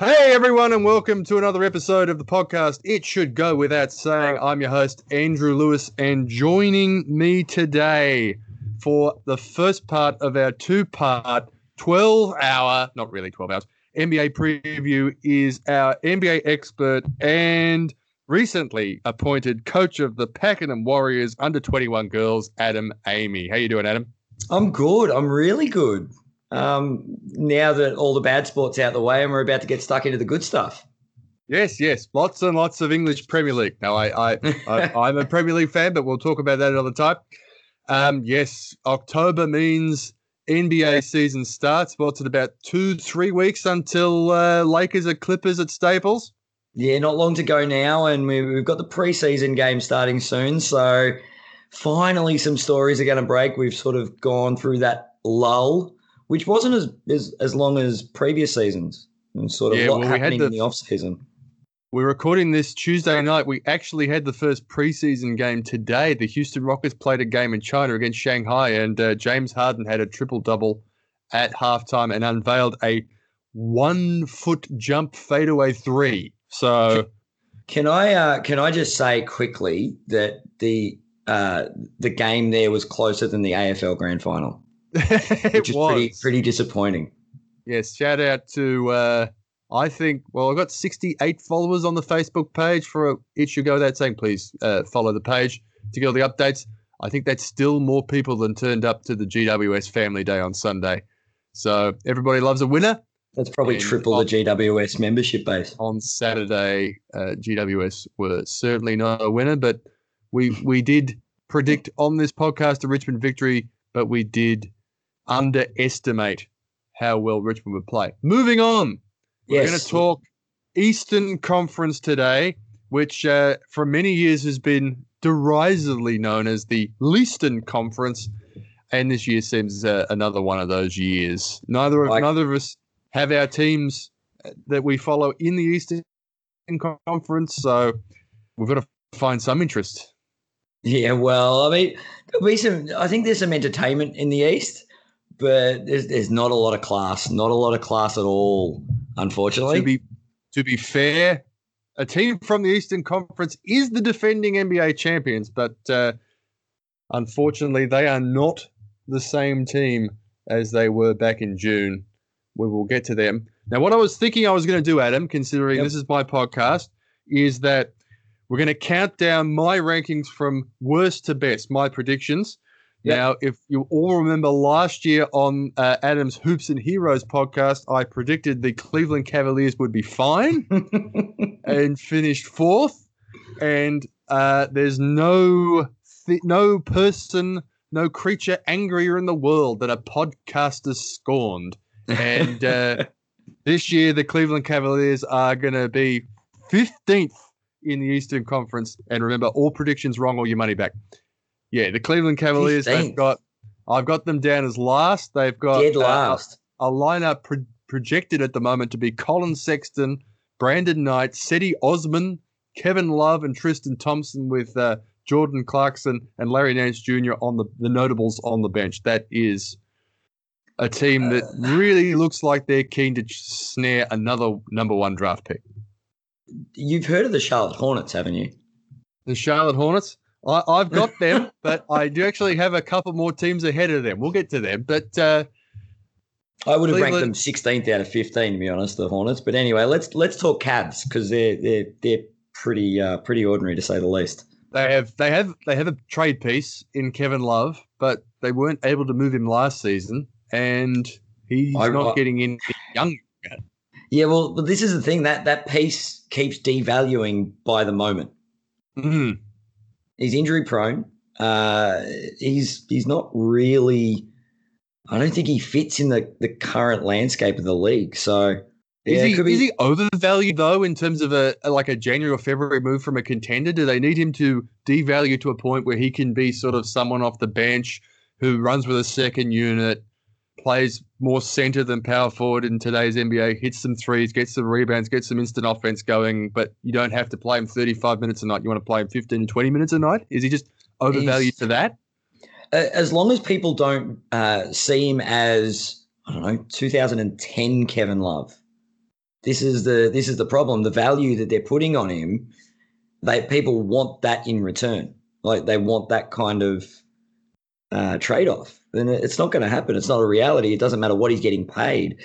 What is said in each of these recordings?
Hey everyone, and welcome to another episode of the podcast. It should go without saying. I'm your host, Andrew Lewis, and joining me today for the first part of our two part, 12 hour, not really 12 hours, NBA preview is our NBA expert and recently appointed coach of the Pakenham Warriors under 21 girls, Adam Amy. How you doing, Adam? I'm good. I'm really good um, now that all the bad sports out the way and we're about to get stuck into the good stuff. Yes, yes, lots and lots of English Premier League. Now, I, I, I am a Premier League fan, but we'll talk about that another time. Um, yes, October means NBA season starts. What's it about two, three weeks until uh, Lakers or Clippers at Staples? Yeah, not long to go now, and we've got the preseason game starting soon. So finally, some stories are going to break. We've sort of gone through that lull which wasn't as as, as long as previous seasons. And sort of yeah, lot well, happening the, in the off season. We're recording this Tuesday night. We actually had the first preseason game today. The Houston Rockets played a game in China against Shanghai, and uh, James Harden had a triple double at halftime and unveiled a one foot jump fadeaway three. So, can I uh, can I just say quickly that the uh, the game there was closer than the AFL Grand Final. which is was. pretty pretty disappointing. Yes, shout out to uh, I think well I got 68 followers on the Facebook page for a, it should go without saying please uh, follow the page to get all the updates. I think that's still more people than turned up to the GWS Family Day on Sunday. So everybody loves a winner. That's probably and triple on, the GWS membership base. On Saturday, uh, GWS were certainly not a winner, but we we did predict on this podcast a Richmond victory, but we did underestimate how well Richmond would play. Moving on, we're going to talk Eastern Conference today, which uh, for many years has been derisively known as the Leaston Conference, and this year seems uh, another one of those years. Neither of like- neither of us have our teams that we follow in the Eastern Conference, so we've got to find some interest. Yeah, well, I mean, there'll be some. I think there's some entertainment in the East but there's, there's not a lot of class, not a lot of class at all, unfortunately. To be to be fair, a team from the Eastern Conference is the defending NBA champions, but uh, unfortunately, they are not the same team as they were back in June. We will get to them. Now, what I was thinking I was going to do, Adam, considering yep. this is my podcast, is that we're going to count down my rankings from worst to best, my predictions. Yep. Now, if you all remember last year on uh, Adam's Hoops and Heroes podcast, I predicted the Cleveland Cavaliers would be fine and finished fourth. And uh, there's no th- no person, no creature angrier in the world than a podcaster scorned. And uh, this year, the Cleveland Cavaliers are going to be 15th in the Eastern Conference. And remember, all predictions wrong, all your money back. Yeah, the Cleveland Cavaliers. 15th. They've got. I've got them down as last. They've got dead last. Uh, a, lineup pro- projected at the moment to be Collin Sexton, Brandon Knight, Cedi Osman, Kevin Love, and Tristan Thompson with uh, Jordan Clarkson and Larry Nance Jr. on the the notables on the bench. That is a team that uh, really looks like they're keen to snare another number one draft pick. You've heard of the Charlotte Hornets, haven't you? The Charlotte Hornets. I, have got them, but I do actually have a couple more teams ahead of them. We'll get to them, but uh, I would have ranked them 16th out of 15 to be honest, the Hornets. But anyway, let's let's talk Cavs because they're they're they're pretty uh, pretty ordinary to say the least. They have they have they have a trade piece in Kevin Love, but they weren't able to move him last season, and he's I, not I, getting in young. Yeah, well, but this is the thing that that piece keeps devaluing by the moment. Mm-hmm. He's injury prone. Uh, he's he's not really. I don't think he fits in the, the current landscape of the league. So yeah, is he be... is he overvalued though in terms of a, a, like a January or February move from a contender? Do they need him to devalue to a point where he can be sort of someone off the bench who runs with a second unit, plays more center than power forward in today's NBA, hits some threes, gets some rebounds, gets some instant offense going, but you don't have to play him 35 minutes a night. You want to play him 15 to 20 minutes a night? Is he just overvalued He's, for that? As long as people don't uh, see him as, I don't know, 2010 Kevin Love, this is the this is the problem. The value that they're putting on him, they people want that in return. Like they want that kind of uh, trade off. And it's not going to happen. It's not a reality. It doesn't matter what he's getting paid.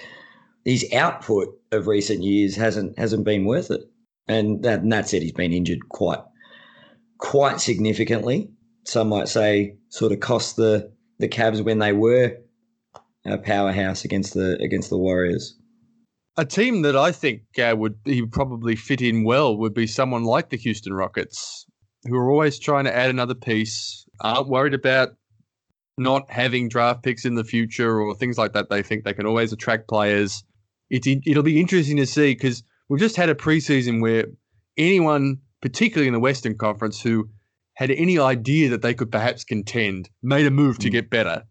His output of recent years hasn't hasn't been worth it. And that, and that said, he's been injured quite quite significantly. Some might say sort of cost the the Cavs when they were a powerhouse against the against the Warriors. A team that I think uh, would he probably fit in well would be someone like the Houston Rockets, who are always trying to add another piece, aren't worried about not having draft picks in the future or things like that. They think they can always attract players. It, it'll be interesting to see because we've just had a preseason where anyone, particularly in the Western Conference, who had any idea that they could perhaps contend made a move to mm. get better.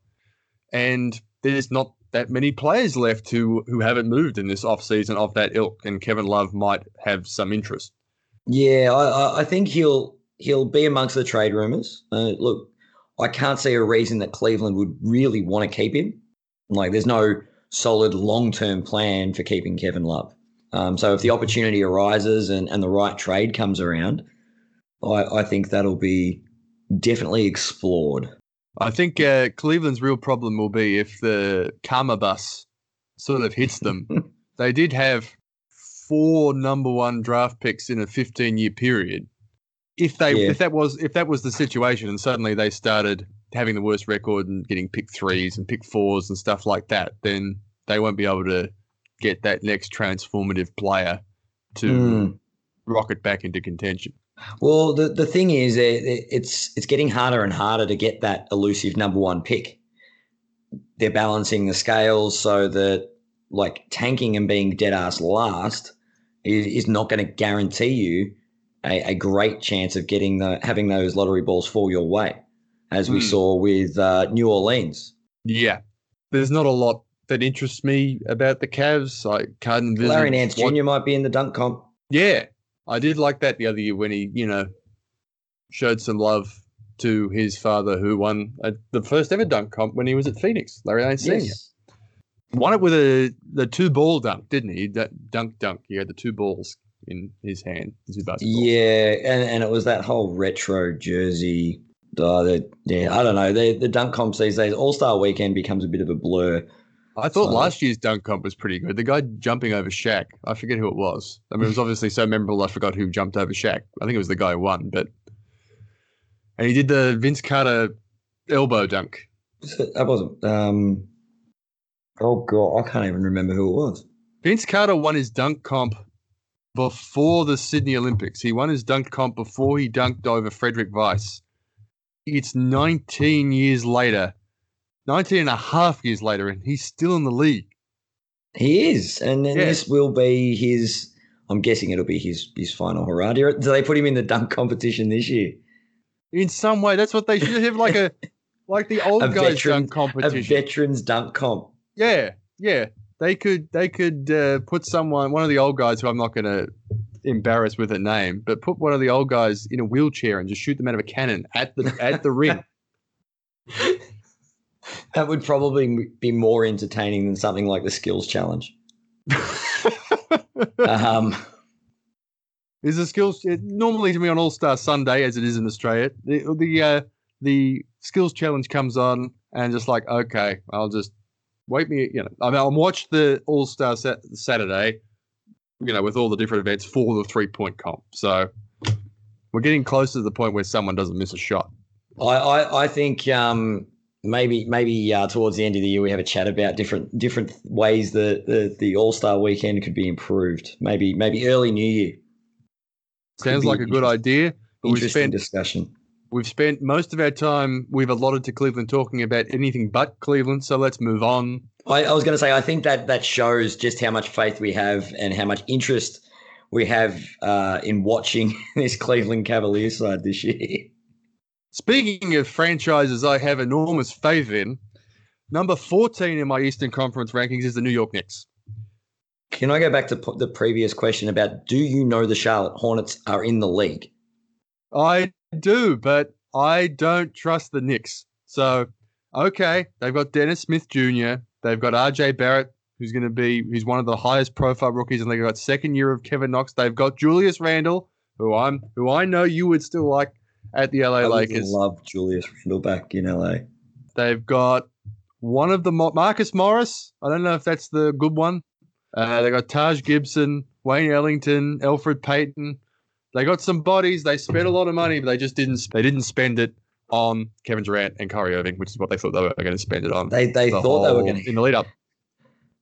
And there's not that many players left who who haven't moved in this offseason of that ilk, and Kevin Love might have some interest. Yeah, I, I think he'll he'll be amongst the trade rumors. Uh, look, I can't see a reason that Cleveland would really want to keep him. Like, there's no solid long term plan for keeping Kevin Love. Um, so if the opportunity arises and, and the right trade comes around, I, I think that'll be definitely explored. I think uh, Cleveland's real problem will be if the karma bus sort of hits them. they did have four number one draft picks in a 15 year period. If they yeah. if that was if that was the situation and suddenly they started having the worst record and getting pick threes and pick fours and stuff like that, then they won't be able to get that next transformative player to mm. rocket back into contention. Well, the, the thing is, it's it's getting harder and harder to get that elusive number one pick. They're balancing the scales so that like tanking and being dead ass last is, is not going to guarantee you a, a, great chance of getting the having those lottery balls fall your way, as we mm. saw with uh, New Orleans. Yeah, there's not a lot that interests me about the Cavs. I can't envision. Larry Nance what, Jr. might be in the dunk comp. Yeah, I did like that the other year when he, you know, showed some love to his father who won a, the first ever dunk comp when he was at Phoenix, Larry Nance Sr. Yes. Won it with a the two ball dunk, didn't he? That dunk dunk. He had the two balls in his hand. Yeah, and, and it was that whole retro jersey. Uh, the, yeah, I don't know. The, the dunk comps these days, All Star Weekend becomes a bit of a blur. I thought so, last year's dunk comp was pretty good. The guy jumping over Shaq, I forget who it was. I mean, it was obviously so memorable. I forgot who jumped over Shaq. I think it was the guy who won, but and he did the Vince Carter elbow dunk. That wasn't. Um, oh god, I can't even remember who it was. Vince Carter won his dunk comp before the Sydney Olympics. He won his dunk comp before he dunked over Frederic Weis. It's 19 years later 19 and a half years later, and he's still in the league. He is. And then yeah. this will be his, I'm guessing it'll be his, his final hurrah. Do they put him in the dunk competition this year? In some way, that's what they should have like a, like the old guys veteran, dunk competition. A veterans dunk comp. Yeah. Yeah. They could, they could uh, put someone, one of the old guys who I'm not going to embarrass with a name, but put one of the old guys in a wheelchair and just shoot them out of a cannon at the, at the ring. that would probably be more entertaining than something like the skills challenge. um, is the skills it, normally to me on All Star Sunday, as it is in Australia? The the uh, the skills challenge comes on, and just like okay, I'll just wait me. You know, I mean, I'll watch the All Star Saturday. You know, with all the different events for the three point comp. So we're getting close to the point where someone doesn't miss a shot. I I, I think um, maybe maybe uh, towards the end of the year we have a chat about different different ways that the, the All Star weekend could be improved. Maybe maybe early New Year. Sounds like a good idea. But interesting we've spent, discussion. We've spent most of our time we've allotted to Cleveland talking about anything but Cleveland. So let's move on. I, I was going to say I think that that shows just how much faith we have and how much interest we have uh, in watching this Cleveland Cavaliers side this year. Speaking of franchises I have enormous faith in, number 14 in my Eastern Conference rankings is the New York Knicks. Can I go back to the previous question about do you know the Charlotte Hornets are in the league? I do, but I don't trust the Knicks. So, okay, they've got Dennis Smith Jr., they've got RJ Barrett, who's going to be who's one of the highest profile rookies, and they've got second year of Kevin Knox. They've got Julius Randle, who I'm who I know you would still like at the LA I Lakers. love Julius Randle back in LA. They've got one of the Marcus Morris. I don't know if that's the good one. Uh, they got Taj Gibson, Wayne Ellington, Elfrid Payton. They got some bodies. They spent a lot of money, but they just didn't. They didn't spend it on Kevin Durant and Kyrie Irving, which is what they thought they were going to spend it on. They they the thought they were going to. in the lead up.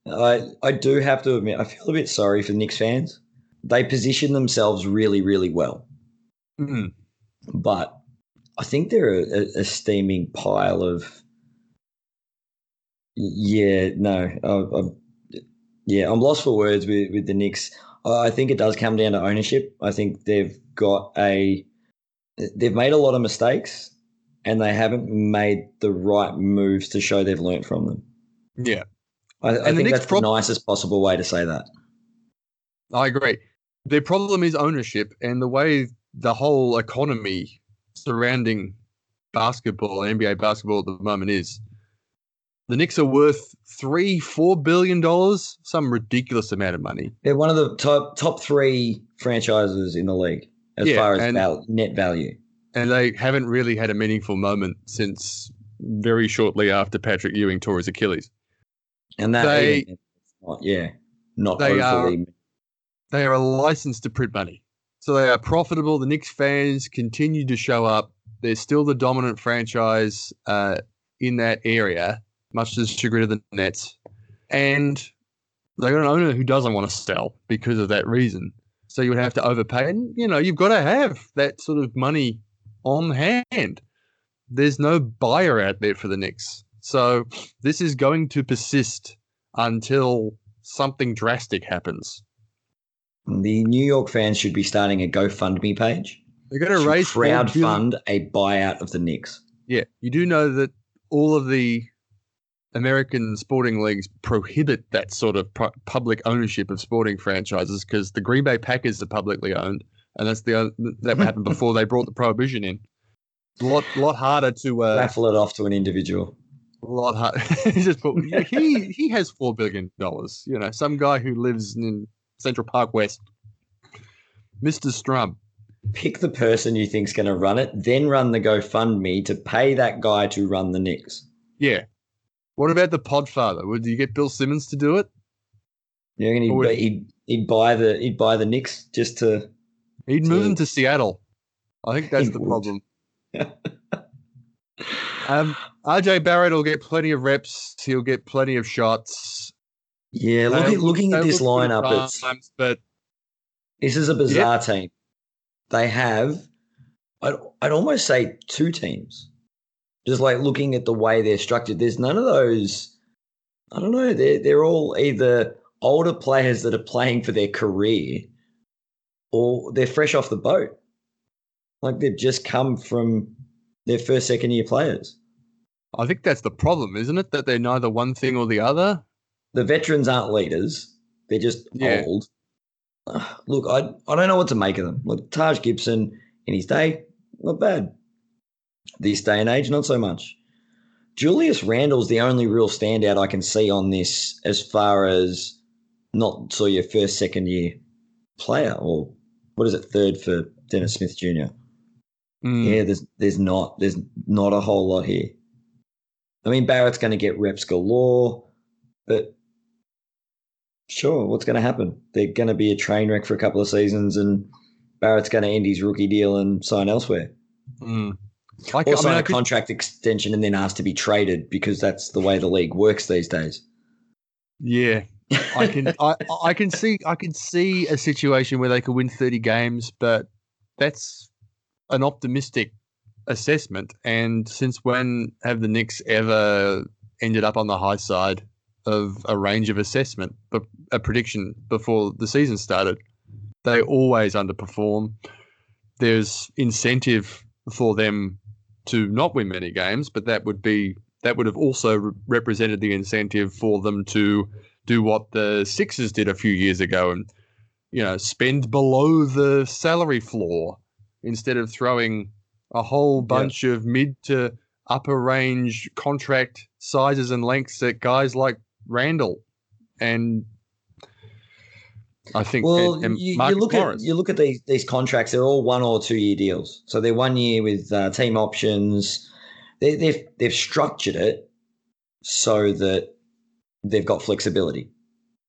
I I do have to admit, I feel a bit sorry for the Knicks fans. They position themselves really, really well, Mm. but I think they're a, a steaming pile of. Yeah, no, I, I'm, yeah, I'm lost for words with with the Knicks. I I think it does come down to ownership. I think they've got a, they've made a lot of mistakes, and they haven't made the right moves to show they've learnt from them. Yeah, I, I think that's prob- the nicest possible way to say that. I agree. Their problem is ownership and the way the whole economy surrounding basketball, NBA basketball at the moment is. The Knicks are worth three, four billion dollars, some ridiculous amount of money. They're one of the top top three franchises in the league as Yeah, far as and- val- net value. and they haven't really had a meaningful moment since very shortly after Patrick Ewing tore his Achilles. And that They- not, yeah, not They are, they are a license to print money, so they are profitable. The Knicks fans continue to show up. They're still the dominant franchise uh, in that area, much to the chagrin of the Nets, and they got an owner who doesn't want to sell because of that reason. So you would have to overpay, and you know you've got to have that sort of money on hand. There's no buyer out there for the Knicks, so this is going to persist until something drastic happens. the New York fans should be starting a GoFundMe page. They're going to raise crowdfund a buyout of the Knicks. Yeah, you do know that all of the American sporting leagues prohibit that sort of pu- public ownership of sporting franchises because the Green Bay Packers are publicly owned, and that's the that happened before they brought the prohibition in. A lot, lot harder to uh, Raffle it off to an individual. a lot harder. He just put, he he has four billion dollars. You know, some guy who lives in Central Park West, Mister Strum. Pick the person you think's going to run it, then run the GoFundMe to pay that guy to run the Knicks. Yeah. What about the Podfather? Would you get Bill Simmons to do it? Yeah, reckon he'd, would- he'd, he'd buy the he'd buy the Knicks just to He'd move So- him to Seattle. I think that's He the would. problem. um, RJ Barrett will get plenty of reps. He'll get plenty of shots. yeah. They Looking looking at this look lineup, it's but This is a bizarre team. They have, I'd, I'd almost say two teams. Just like looking at the way they're structured, there's none of those. I don't know. They're they're all either older players that are playing for their career, or they're fresh off the boat. Like they've just come from their first, second year players. I think that's the problem, isn't it? That they're neither one thing or the other. The veterans aren't leaders; they're just Yeah. old. Look, I I don't know what to make of them. Look, Taj Gibson in his day, not bad. This day and age, not so much. Julius Randle's the only real standout I can see on this as far as not so your first, second year player, or what is it, third for Dennis Smith Jr. Mm. Yeah, there's there's not there's not a whole lot here. I mean, Barrett's going to get reps galore, but sure, what's going to happen? They're going to be a train wreck for a couple of seasons, and Barrett's going to end his rookie deal and sign elsewhere, Mm. I, or I mean, sign a could- contract extension and then ask to be traded because that's the way the league works these days. yeah, I can. I, I can see. I can see a situation where they could win thirty games, but that's an optimistic assessment. And since when have the Knicks ever ended up on the high side of a range of assessment, but a prediction before the season started? They always underperform. There's incentive for them to not win many games, but that would be that would have also re- represented the incentive for them to do what the Sixers did a few years ago and you know spend below the salary floor instead of throwing a whole bunch of mid to upper range contract sizes and lengths at guys like Randle and I think Well, and, and you, you look Morris. at you look at these these contracts. They're all one or two year deals. So they're one year with uh, team options. They, they've they've structured it so that they've got flexibility.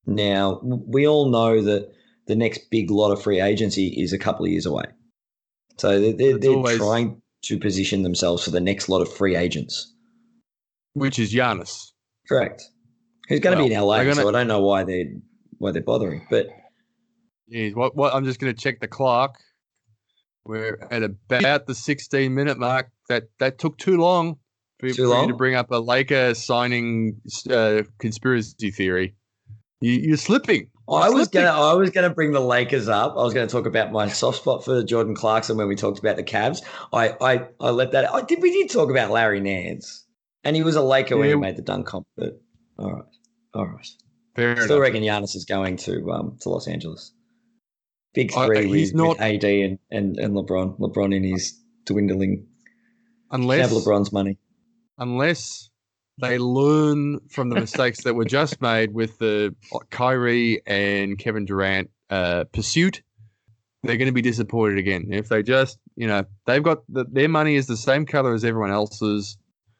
Now we all know that the next big lot of free agency is a couple of years away. So they're, they're, they're always- trying to position themselves for the next lot of free agents. which is Giannis. Correct. Who's going to be in LA? gonna- So I don't know why they why they're bothering. But Jeez, what, what? I'm just going to check the clock. We're at about the 16 minute mark. That that took too long for, Too for you long? to bring up a Laker signing uh, conspiracy theory. You, you're slipping. I was Slipping. gonna I was gonna bring the Lakers up. I was gonna talk about my soft spot for Jordan Clarkson when we talked about the Cavs. I I, I let that I did we did talk about Larry Nance. And he was a Laker when he made the dunk comp, but all right. All right. Fair Still enough. reckon Giannis is going to um to Los Angeles. Big I- three he's with, not- with AD and, and, and LeBron. LeBron in his dwindling Unless have LeBron's money. unless they learn from the mistakes that were just made with the Kyrie and Kevin Durant uh, pursuit, they're going to be disappointed again. If they just, you know, they've got the, their money is the same color as everyone else's.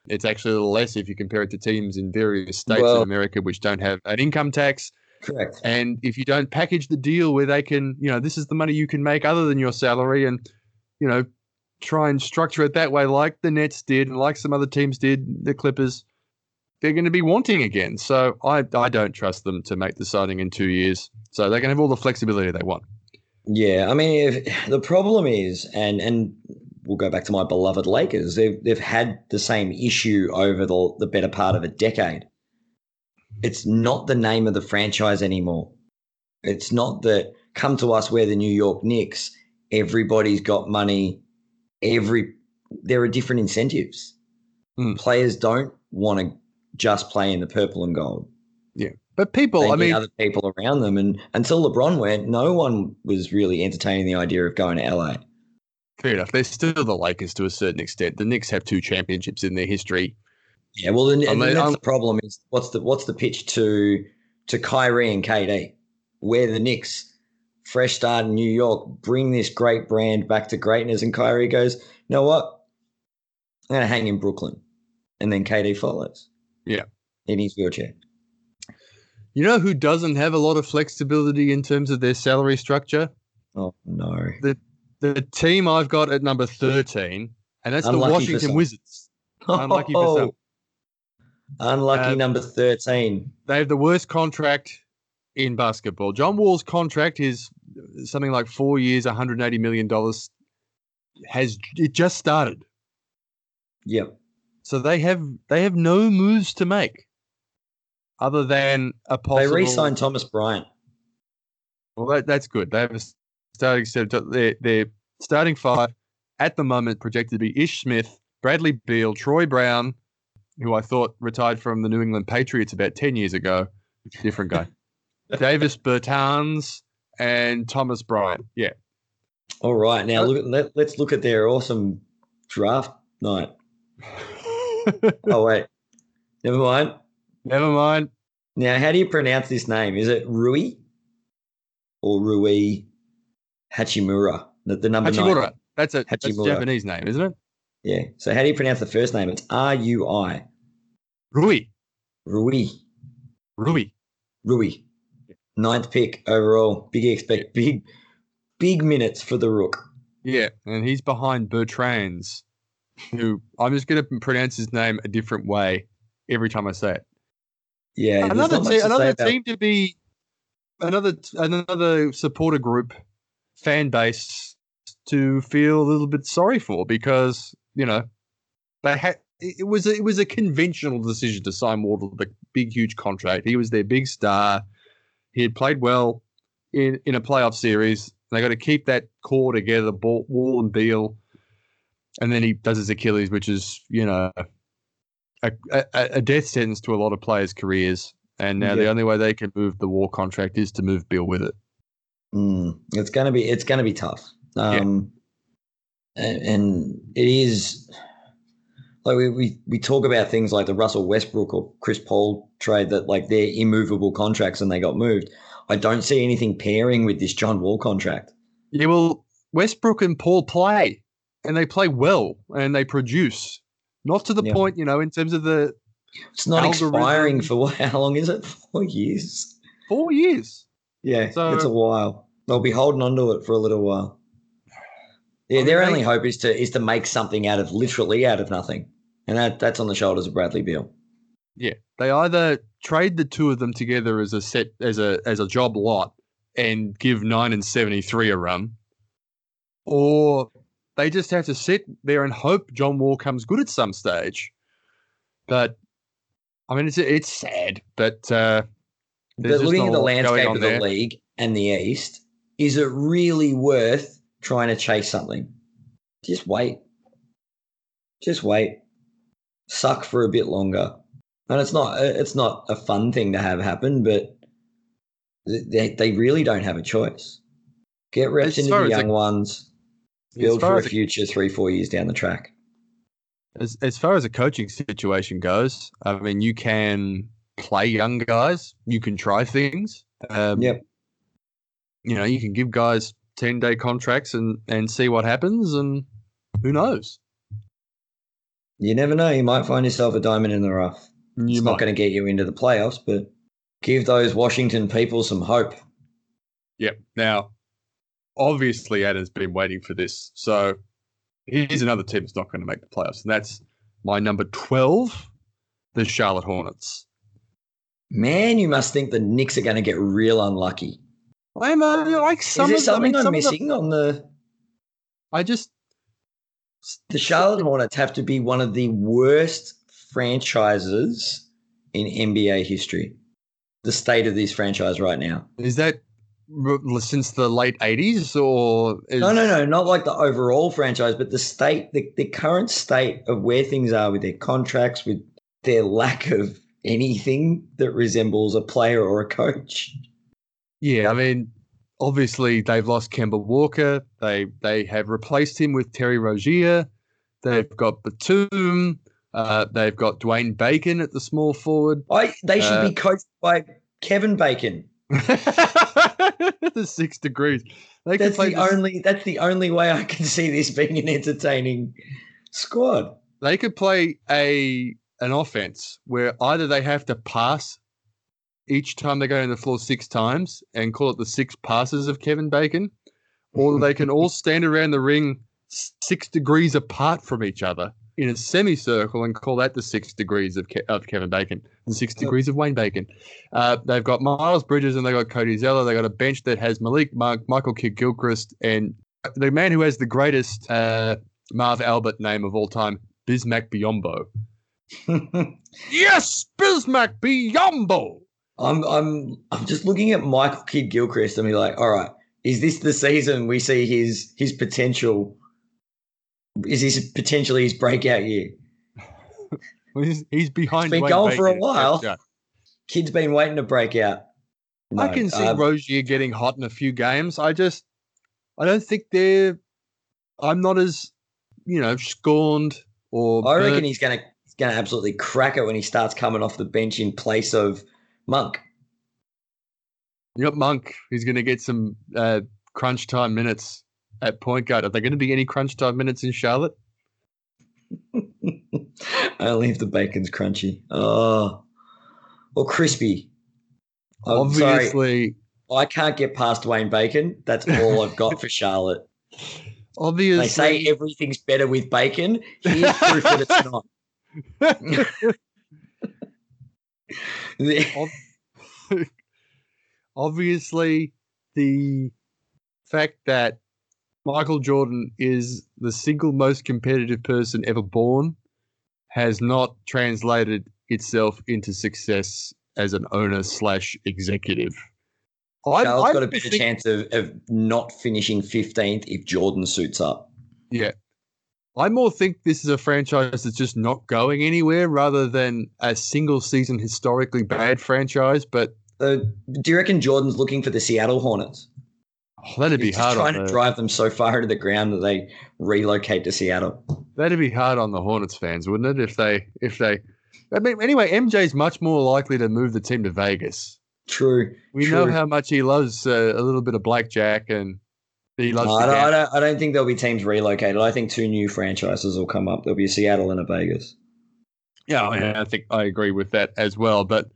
It's actually a little less if you compare it to teams in various states Well- in America which don't have an income tax. Correct. And if you don't package the deal where they can, you know, this is the money you can make other than your salary and, you know, try and structure it that way, like the Nets did and like some other teams did, the Clippers, they're going to be wanting again. So I, I don't trust them to make the signing in two years. So they can have all the flexibility they want. Yeah, I mean, if, the problem is, and and we'll go back to my beloved Lakers. They've they've had the same issue over the the better part of a decade. It's not the name of the franchise anymore. It's not that come to us. We're the New York Knicks. Everybody's got money. Every there are different incentives. Hmm. Players don't want to just play in the purple and gold. Yeah. But people, They I mean, other people around them, and until LeBron went, no one was really entertaining the idea of going to LA. fair enough. They're still the Lakers to a certain extent. The Knicks have two championships in their history. Yeah, well, then, I and mean, that's I'm- the problem. Is what's the what's the pitch to to Kyrie and KD? We're the Knicks, fresh start in New York, bring this great brand back to greatness. And Kyrie goes, you know what? I'm going to hang in Brooklyn, and then KD follows. Yeah. in his wheelchair. You know who doesn't have a lot of flexibility in terms of their salary structure? Oh no! The the team I've got at number 13, and that's Unlucky the Washington. Wizards. Unlucky for some. Unlucky Uh, number thirteen. They have the worst contract in basketball. John Wall's contract is something like four years, $180 million. Has it just started? Yep. So they have they have no moves to make other than a possible. They re-signed Thomas Bryant. Well, that, that's good. They have a starting set. Their, their starting five at the moment projected to be Ish Smith, Bradley Beal, Troy Brown, who I thought retired from the New England Patriots about 10 years ago. Different guy. Davis Bertans and Thomas Bryant. Yeah. All right, now look. At, let, let's look at their awesome draft night. Oh wait, never mind. Never mind. Now, how do you pronounce this name? Is it Rui or Rui Hachimura? The, the number nine. Hachimura. That's a, that's a Japanese name, isn't it? Yeah. So how do you pronounce the first name? It's R U I. Rui. Rui. Rui. Rui. Ninth pick overall. Big expect big big minutes for the Rook. Yeah, and he's behind Bertrands, who I'm just going to pronounce his name a different way every time I say it. Yeah. another not much team, to another about- team to be another another supporter group, fan base to feel a little bit sorry for because you know they had it was a, it was a conventional decision to sign Wardle the big huge contract. He was their big star. He had played well in in a playoff series. They got to keep that core together, Ball, Wall and Beal, and then he does his Achilles, which is you know a, a, a death sentence to a lot of players' careers. And now the only way they can move the war contract is to move Beal with it. Mm, it's gonna be it's gonna be tough. Um, and, and it is like we, we we talk about things like the Russell Westbrook or Chris Paul trade that like they're immovable contracts and they got moved. I don't see anything pairing with this John Wall contract. Yeah, well, Westbrook and Paul play, and they play well, and they produce. Not to the Yeah. point, you know, in terms of the It's not Algorithm. expiring for what, how long is it? Four years. four years. Yeah, So- it's a while. They'll be holding on to it for a little while. Yeah, I mean, their they- only hope is to is to make something out of literally out of nothing, and that that's on the shoulders of Bradley Beal. Yeah, they either trade the two of them together as a set as a as a job lot and give nine and seventy three a run, or they just have to sit there and hope John Wall comes good at some stage. But I mean, it's it's sad, but uh, But looking at the landscape of the there. league and the East, is it really worth trying to chase something? Just wait. Just wait. Suck for a bit longer. And it's not it's not a fun thing to have happen, but they, they really don't have a choice. Get reps into the as a- young ones, build for a future three, four years down the track. As as far as a coaching situation goes, I mean, you can play young guys. You can try things. Um, Yep. You know, you can give guys ten day contracts and and see what happens, and who knows? You never know. You might find yourself a diamond in the rough. You it's might. not going to get you into the playoffs, but give those Washington people some hope. Yep. Now, obviously, Adam's been waiting for this. So here's another team that's not going to make the playoffs, and that's my number twelve, the Charlotte Hornets. Man, you must think the Knicks are going to get real unlucky. I'm uh, like some Is there I something I'm some of the- missing on the? I just The Charlotte Hornets have to be one of the worst franchises in NBA history. The state of this franchise right now. Is that since the late eighties, or is, No, no, no, not like the overall franchise, but the state, the, the current state of where things are with their contracts, with their lack of anything that resembles a player or a coach. Yeah, I mean, obviously they've lost Kemba Walker. They they have replaced him with Terry Rozier. They've got Batum. Uh, they've got Dwayne Bacon at the small forward. I, they should Uh, be coached by Kevin Bacon. the six degrees. They That's play. the this- only. That's the only way I can see this being an entertaining squad. they could play a an offense where either they have to pass each time they go on the floor six times and call it the six passes of Kevin Bacon, or they can all stand around the ring six degrees apart from each other in a semicircle and call that the six degrees of, Ke- of Kevin Bacon, the six degrees of Wayne Bacon. Uh, they've got Miles Bridges and they've got Cody Zeller. They've got a bench that has Malik Monk, Michael Kidd Gilchrist, and the man who has the greatest uh, Marv Albert name of all time, Bismack Biyombo. Yes, Bismack Biyombo. I'm I'm I'm just looking at Michael Kidd Gilchrist and be like, all right, is this the season we see his his potential? Is this potentially his breakout year? He's, he's behind. It's been Dwayne going for a while. Yeah. Kid's been waiting to break out. I can see uh, Rozier getting hot in a few games. I just, I don't think they're. I'm not as, you know, scorned or. I reckon burnt. he's gonna he's gonna absolutely crack it when he starts coming off the bench in place of Monk. You got Monk. He's going to get some uh, crunch time minutes at point guard. Are there going to be any crunch time minutes in Charlotte? Only if the bacon's crunchy. Oh, or crispy. I'm sorry, obviously, I can't get past Wayne Bacon. That's all I've got for Charlotte. obviously, They say everything's better with bacon. Here's proof that it's not. Obviously the fact that Michael Jordan is the single most competitive person ever born has not translated itself into success as an owner slash executive. I- Charlotte's I got a better think- chance of, of not finishing 15th if Jordan suits up. Yeah. I more think this is a franchise that's just not going anywhere rather than a single season historically bad franchise. But Uh, do you reckon Jordan's looking for the Seattle Hornets? Oh, that'd be He's just hard. trying on to the, drive them so far into the ground that they relocate to Seattle. That'd be hard on the Hornets fans, wouldn't it? If they, if they, I mean, anyway, MJ's much more likely to move the team to Vegas. True. We True. know how much he loves uh, a little bit of blackjack, and I, don't, I, don't, I don't think there'll be teams relocated. I think two new franchises will come up. There'll be a Seattle and a Vegas. Yeah, I, mean, I think I agree with that as well. But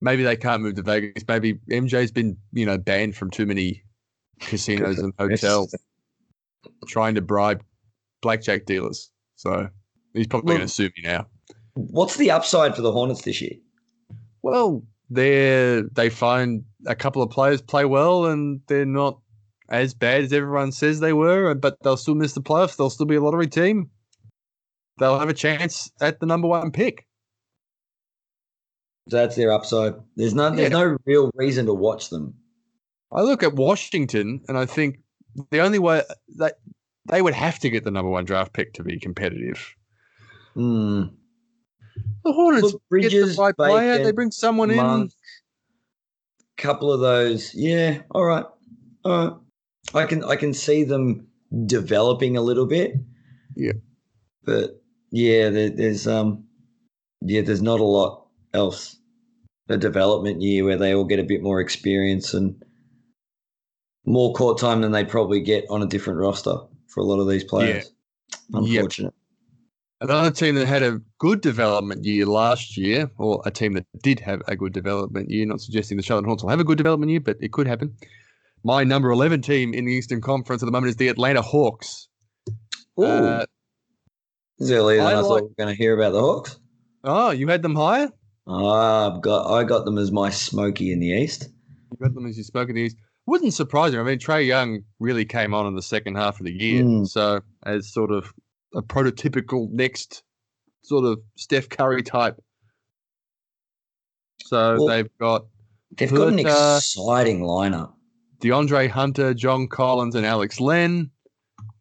maybe they can't move to Vegas. Maybe MJ's been, you know, banned from too many casinos and hotels, trying to bribe blackjack dealers. So he's probably Well- going to sue me now. What's the upside for the Hornets this year? Well, they they find a couple of players play well, and they're not as bad as everyone says they were. But they'll still miss the playoffs. They'll still be a lottery team. They'll have a chance at the number one pick. That's their upside. There's no, there's Yeah. no real reason to watch them. I look at Washington, and I think the only way that they would have to get the number one draft pick to be competitive. Hmm. The Hornets Look, get the Bridges, player. They bring someone in. Monk, couple of those. Yeah. All right. All right. I can I can see them developing a little bit. Yeah. But yeah, there, there's um yeah, there's not a lot else. A development year where they all get a bit more experience and more court time than they'd probably get on a different roster for a lot of these players. Yep. Unfortunate. Another team that had a good development year last year, or a team that did have a good development year, not suggesting the Charlotte Hornets will have a good development year, but it could happen. My number 11 team in the Eastern Conference at the moment is the Atlanta Hawks. Ooh, Uh, earlier than I I, like- we were going to hear about the Hawks. oh, you had them higher? Ah, I've got I got them as my Smoky in the East. You got them as you spoke in the East. Wouldn't surprise me. I mean, Trae Young really came on in the second half of the year. Mm. So, as sort of a prototypical next sort of Steph Curry type. So, Well, they've got They've got an uh, exciting lineup. DeAndre Hunter, John Collins, and Alex Len.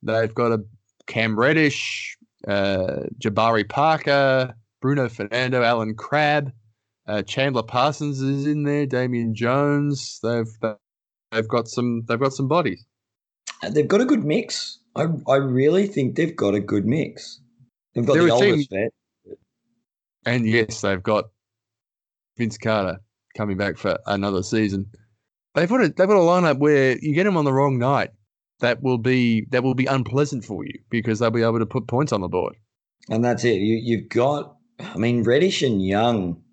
They've got a Cam Reddish, uh, Jabari Parker, Bruno Fernando, Allen Crabbe, uh, Chandler Parsons is in there, Damian Jones. They've they've got some they've got some bodies. They've got a good mix. I I really think they've got a good mix. They've got They're the a team- oldest vet. And yes, they've got Vince Carter coming back for another season. They've got a they've got a lineup where you get them on the wrong night. That will be that will be unpleasant for you because they'll be able to put points on the board. And that's it. You you've got I mean Reddish and Young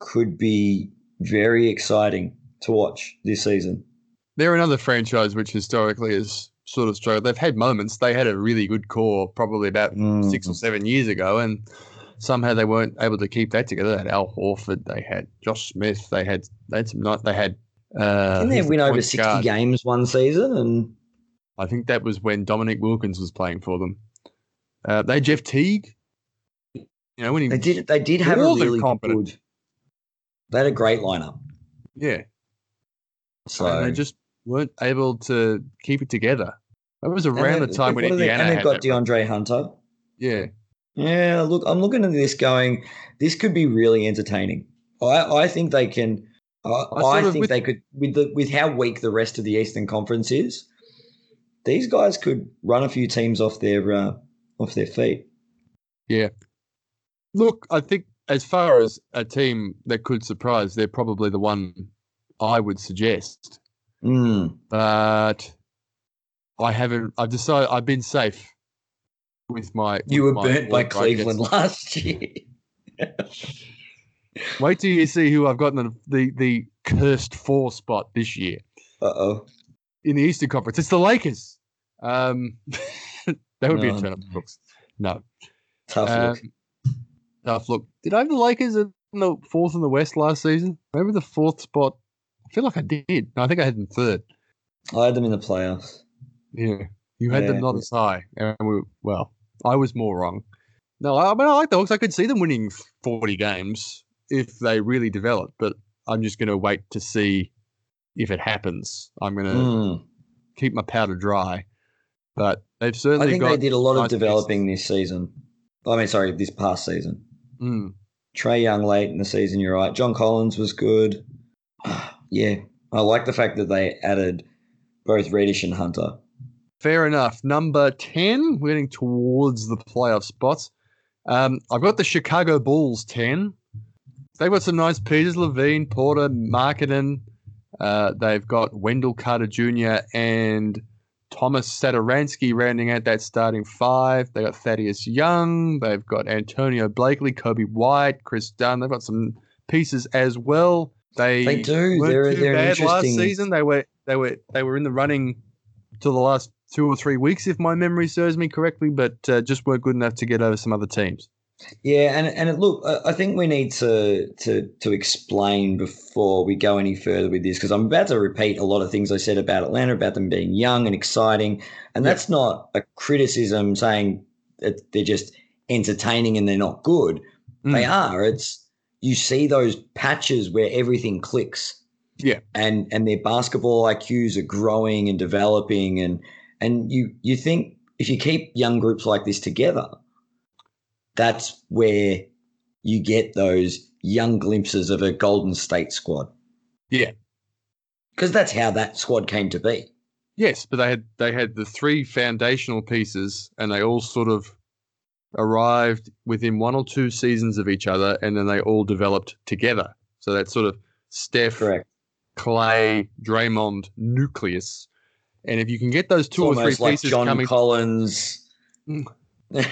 could be very exciting to watch this season. They're another franchise which historically has sort of struggled. They've had moments. They had a really good core probably about mm. six or seven years ago, and somehow they weren't able to keep that together. They had Al Horford, they had Josh Smith, they had they had some night. They had. Uh, Didn't they the win over point sixty guard? games one season? And I think that was when Dominique Wilkins was playing for them. Uh, they had Jeff Teague. You know when he they did they did have a really competent. good. They had a great lineup. yeah, So and they just weren't able to keep it together. That was around the time when are they- and they've got DeAndre Hunter. Yeah, Yeah, look, I'm looking at this going. This could be really entertaining. I, I think they can. I, I I, think with- they could with the with how weak the rest of the Eastern Conference is. These guys could run a few teams off their uh, off their feet. Yeah. Look, I think as far as a team that could surprise, they're probably the one I would suggest. Mm. But I haven't. I've decided. I've been safe with my. You were with my burnt by Cleveland brackets. last year. Wait till you see who I've got in the, the the cursed four spot this year Uh oh. in the Eastern Conference. It's the Lakers. Um, that would be a No. turn of books. No, Tough um, look. tough look. Did I have the Lakers in the fourth in the West last season? Maybe the fourth spot. I feel like I did. No, I think I had them third. I had them in the playoffs. Yeah, you had them not as high, and we well, I was more wrong. No, I, I mean I like the Hawks. I could see them winning forty games if they really develop, but I'm just going to wait to see if it happens. I'm going to Mm. keep my powder dry, but they've certainly. I think got. they did a lot nice of developing this season. I mean, sorry, this past season. Mm, Trae Young late in the season, you're right. John Collins was good. yeah, I like the fact that they added both Reddish and Hunter. Fair enough. Number 10, we're getting towards the playoff spots. Um, I've got the Chicago Bulls 10. They've got some nice pieces LaVine, Porter, Markkanen. Uh, they've got Wendell Carter Jr. and Thomas Satoransky rounding out that starting five. They got Thaddeus Young. They've got Antonio Blakely, Coby White, Kris Dunn. They've got some pieces as well. They, They do. weren't They're- too they're bad last season. They were they were they were in the running till the last two or three weeks, if my memory serves me correctly, but uh, just weren't good enough to get over some other teams. Yeah, and and it, look, I- think we need to to to explain before we go any further with this because I'm about to repeat a lot of things I said about Atlanta about them being young and exciting, and Yeah. that's not a criticism saying that they're just entertaining and they're not good. They Mm. are. It's you see those patches where everything clicks. Yeah. and and their basketball IQs are growing and developing, and and you you think if you keep young groups like this together, that's where you get those young glimpses of a Golden State squad. Yeah. Because that's how that squad came to be. Yes, but they had they had the three foundational pieces, and they all sort of arrived within one or two seasons of each other, and then they all developed together. So that sort of Steph, Correct. Clay, Draymond nucleus, and if you can get those two It's or three like pieces John coming, Collins. Mm.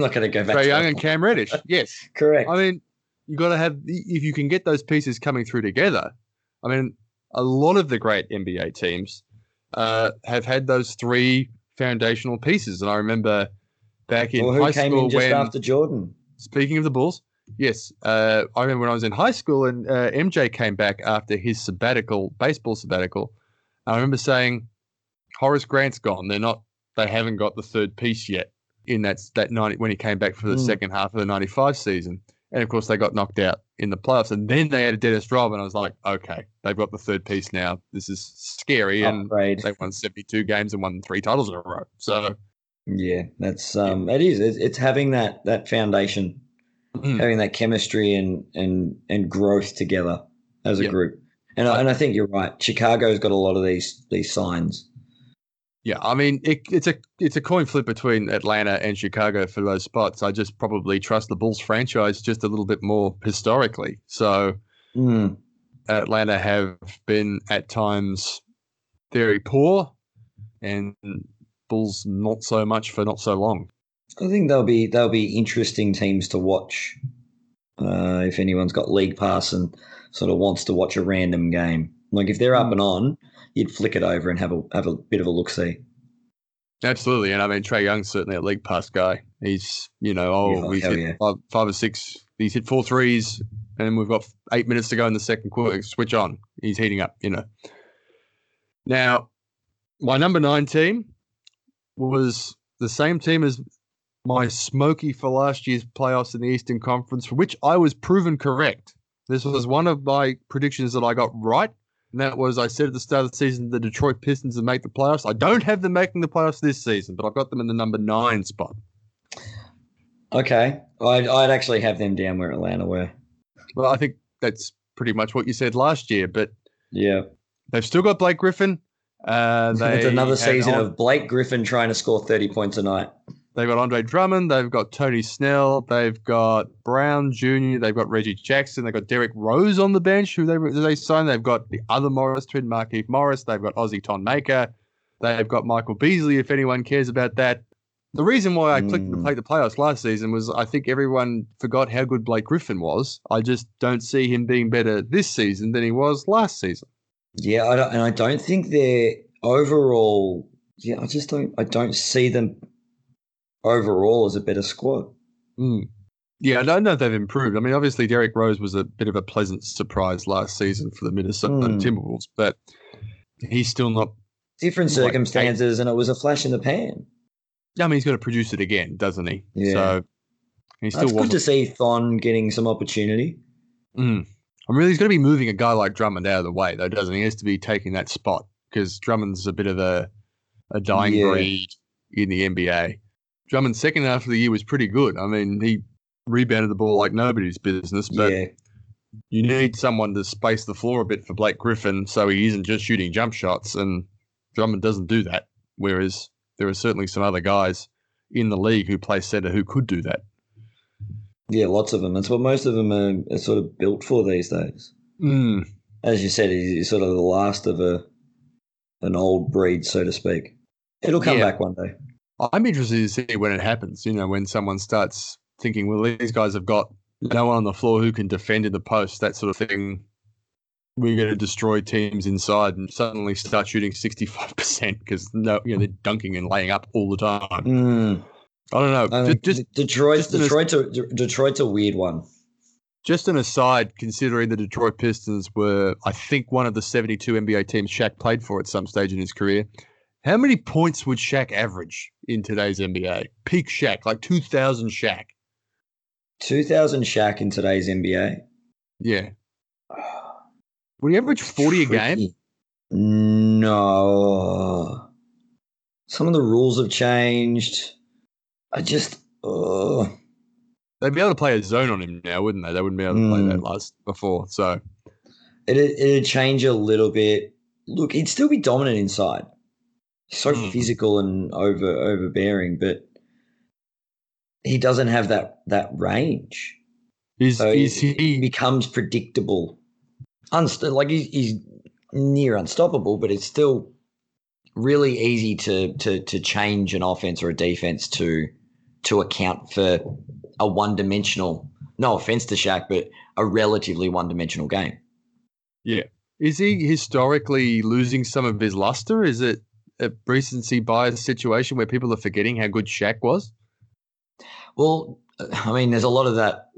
Not going to go back Trae Young and. Cam Reddish, yes, Correct. I mean, you got to have if you can get those pieces coming through together. I mean, a lot of the great NBA teams uh, have had those three foundational pieces, and I remember back in Well, who high came school in just when. after Jordan? Speaking of the Bulls, yes, uh, I remember when I was in high school and uh, MJ came back after his sabbatical, baseball sabbatical. I remember saying, Horace Grant's gone. They're not. They haven't got the third piece yet in that that ninety when he came back for the Mm. second half of the ninety five season. And of course, they got knocked out in the playoffs. And then they had a Dennis Robb, and I was like, okay, they've got the third piece now. This is scary. And they won seventy two games and won three titles in a row. So Yeah, that's um, it is. It's, it's having that that foundation, Mm. having that chemistry and and and growth together as a Yeah. group. And I, and I think you're right. Chicago's got a lot of these these signs. Yeah, I mean it, it's a it's a coin flip between Atlanta and Chicago for those spots. I just probably trust the Bulls franchise just a little bit more historically. So Mm. Atlanta have been at times very poor, and Bulls not so much for not so long. I think they'll be they'll be interesting teams to watch. Uh, if anyone's got league pass and sort of wants to watch a random game, like if they're up Mm. and on, you'd flick it over and have a have a bit of a look see. Absolutely, and I mean Trae Young's certainly a league pass guy. He's you know oh Yeah, he's hit yeah. five, five or six. He's hit four threes, and we've got eight minutes to go in the second quarter. Switch on. He's heating up. You know. Now, my number nine team was the same team as my smoky for last year's playoffs in the Eastern Conference, for which I was proven correct. This was one of my predictions that I got right. And that was I said at the start of the season the Detroit Pistons would make the playoffs. I don't have them making the playoffs this season, but I've got them in the number nine spot. Okay, I'd I'd actually have them down where Atlanta were. Well, I think that's pretty much what you said last year, but Yeah, they've still got Blake Griffin. Uh, they it's another season An- of Blake Griffin trying to score thirty points a night. They've got Andre Drummond. They've got Tony Snell. They've got Brown Jr. They've got Reggie Jackson. They've got Derrick Rose on the bench, who they they signed. They've got the other Morris twin, Markieff Morris. They've got Ozzy Thon Maker. They've got Michael Beasley, if anyone cares about that. The reason why I clicked to Mm. play the playoffs last season was I think everyone forgot how good Blake Griffin was. I just don't see him being better this season than he was last season. Yeah, I don't, and I don't think they're overall. Yeah, I just don't. I don't see them overall as a better squad. Mm. Yeah, I don't know if they've improved. I mean, obviously, Derrick Rose was a bit of a pleasant surprise last season for the Minnesota Mm. Timberwolves, but he's still not. Different Like, circumstances, and it was a flash in the pan. I mean, he's got to produce it again, doesn't he? Yeah. So he still It's good to see Thon getting some opportunity. Mm. I mean, he's going to be moving a guy like Drummond out of the way, though, doesn't he? He has to be taking that spot because Drummond's a bit of a a dying Yeah. breed in the NBA. Drummond's second half of the year was pretty good. I mean, he rebounded the ball like nobody's business, but yeah, you need someone to space the floor a bit for Blake Griffin so he isn't just shooting jump shots. And Drummond doesn't do that. Whereas there are certainly some other guys in the league who play center who could do that. Yeah, lots of them. That's what most of them are, are sort of built for these days. Mm. As you said, he's sort of the last of a an old breed, so to speak. It'll come Yeah. back one day. I'm interested to see when it happens. You know, when someone starts thinking, well, these guys have got no one on the floor who can defend in the post, that sort of thing. We're going to destroy teams inside and suddenly start shooting 65% because no, you know, they're dunking and laying up all the time. Mm. I don't know. I mean, just, Detroit. just Detroit's a, De- Detroit's a weird one. just an aside, considering the Detroit Pistons were, I think, one of the 72 NBA teams Shaq played for at some stage in his career. How many points would Shaq average in today's NBA? Peak Shaq, like 2000 Shaq. 2000 Shaq in today's NBA. Yeah. Would he average 40 a game? No. Some of the rules have changed. I just. Uh, They'd be able to play a zone on him now, wouldn't they? They wouldn't be able to play that Mm. last before. So, it, it'd change a little bit. Look, he'd still be dominant inside. So Mm. physical and over overbearing, but he doesn't have that that range. is, So is he, he. becomes predictable. Unst- like he's, he's near unstoppable, but it's still really easy to to to change an offense or a defense to to account for a one dimensional. No offense to Shaq, but a relatively one dimensional game. Yeah, is he historically losing some of his luster? Is it a recency bias situation where people are forgetting how good Shaq was? Well, I mean, there's a lot of that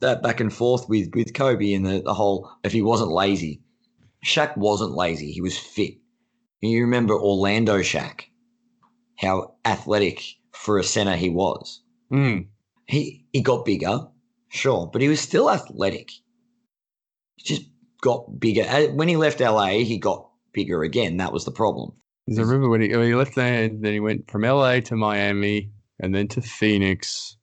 that back and forth with with Kobe and the, the whole if he wasn't lazy. Shaq wasn't lazy. He was fit. And you remember Orlando Shaq, how athletic for a center he was. Mm. He he got bigger, sure, but he was still athletic. He just got bigger. Uh, When he left LA, he got bigger again. That was the problem. I remember when he, when he left there, then he went from LA to Miami and then to Phoenix.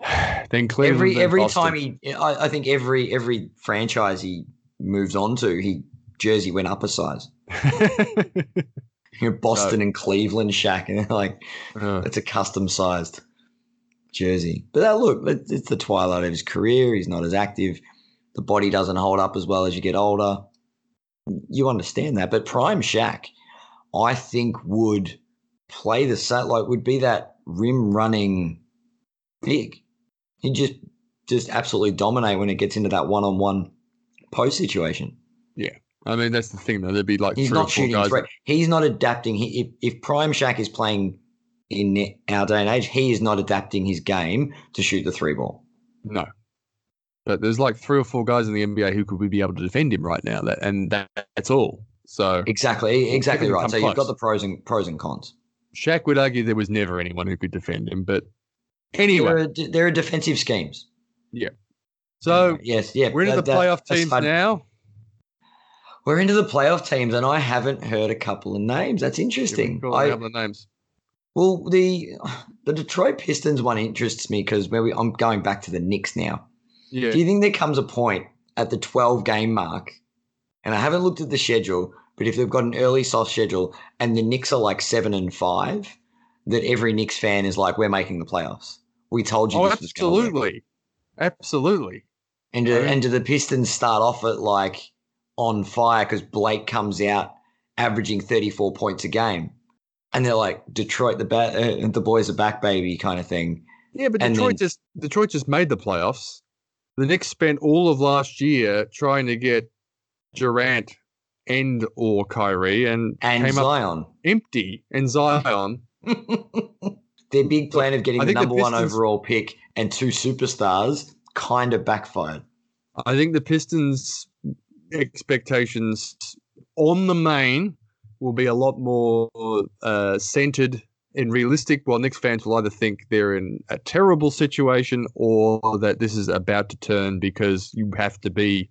then Cleveland. every then every Boston. time he, I, I think every every franchise he moves on to, he jersey went up a size. You know, Boston and Cleveland Shaq, and like Uh, it's a custom sized jersey. But that look, it's the twilight of his career. He's not as active. The body doesn't hold up as well as you get older. You understand that, but prime Shaq, I think would play the same. Like would be that rim running big. He'd just just absolutely dominate when it gets into that one on one post situation. Yeah. I mean, that's the thing, though. There'd be like He's three or not four shooting guys. three. He's not adapting. He, if, if Prime Shaq is playing in our day and age, he is not adapting his game to shoot the three ball. No. But there's like three or four guys in the NBA who could be able to defend him right now. That and that, that's all. So Exactly, exactly right. So you've got the pros and pros and cons. Shaq would argue there was never anyone who could defend him. But There anyway, are, there are defensive schemes. Yeah. So yes, yeah, we're into that- the playoff that's teams now. We're into the playoff teams, and I haven't heard a couple of names. That's interesting. a call, a I, couple of names. well, the the Detroit Pistons one interests me because where we, I'm going back to the Knicks now. Yeah. Do you think there comes a point at the 12 game mark, and I haven't looked at the schedule, but if they've got an early soft schedule and the Knicks are like seven and five, that every Knicks fan is like, we're making the playoffs. We told you Oh, this was absolutely. Absolutely. And do, I mean- and do the Pistons start off at like on fire because Blake comes out averaging 34 points a game? And they're like, Detroit, the ba- uh, the boys are back, baby, kind of thing. Yeah, but And Detroit then- just Detroit just made the playoffs. The Knicks spent all of last year trying to get Durant and or Kyrie and, And came up Zion. empty. And Zion, Their big plan of getting the think the number one overall pick and two superstars kind of backfired. I think the Pistons' expectations on the main will be a lot more uh, centered and realistic. While Knicks fans will either think they're in a terrible situation or that this is about to turn because you have to be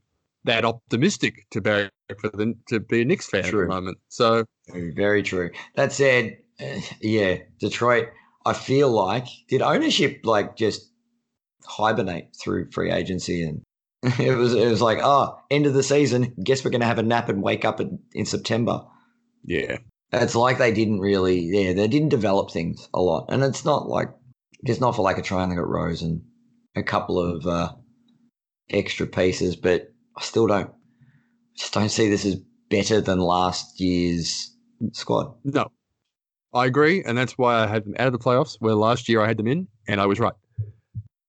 that optimistic to be for to be a Knicks fan True. at the moment. So Very true. That said, uh, yeah, Detroit. I feel like did ownership like just hibernate through free agency and it was it was like oh end of the season. Guess we're gonna have a nap and wake up in, in September. yeah, It's like they didn't really, yeah, they didn't develop things a lot, and it's not like it's not for like a trying. They got Rose and a couple of uh, extra pieces, but I still don't just don't see this as better than last year's squad. No, I agree, and that's why I had them out of the playoffs. Where last year I had them in, and I was right.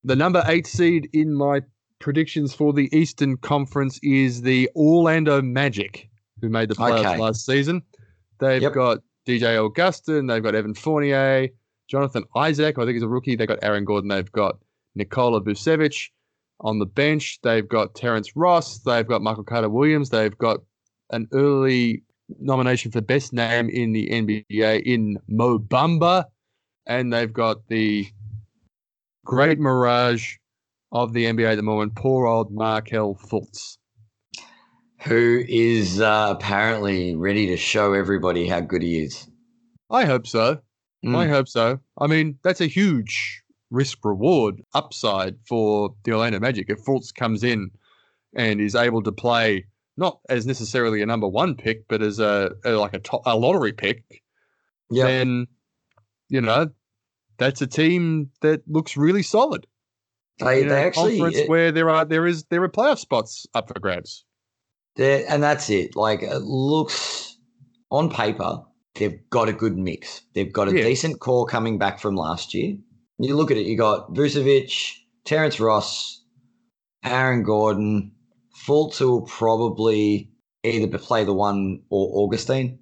The number eight seed in my predictions for the Eastern Conference is the Orlando Magic, who made the playoffs Okay. last season. They've Yep. got DJ Augustin, they've got Evan Fournier, Jonathan Isaac, I think he's a rookie. They've got Aaron Gordon, they've got Nikola Vucevic on the bench. They've got Terrence Ross, they've got Michael Carter Williams, they've got an early nomination for best name in the NBA in Mo Bamba, and they've got the great mirage of the NBA at the moment, poor old Markelle Fultz. Who is uh, apparently ready to show everybody how good he is. I hope so. Mm. I hope so. I mean, that's a huge risk reward upside for the Orlando Magic. If Fultz comes in and is able to play not as necessarily a number one pick, but as a, a like a top, a lottery pick, Yeah, then you know that's a team that looks really solid. they, they actually conference it- where there are there is there are playoff spots up for grabs. And that's it. Like it looks on paper, they've got a good mix. They've got a Yeah. decent core coming back from last year. You look at it, you got Vucevic, Terrence Ross, Aaron Gordon, Fultz will probably either play the one or Augustine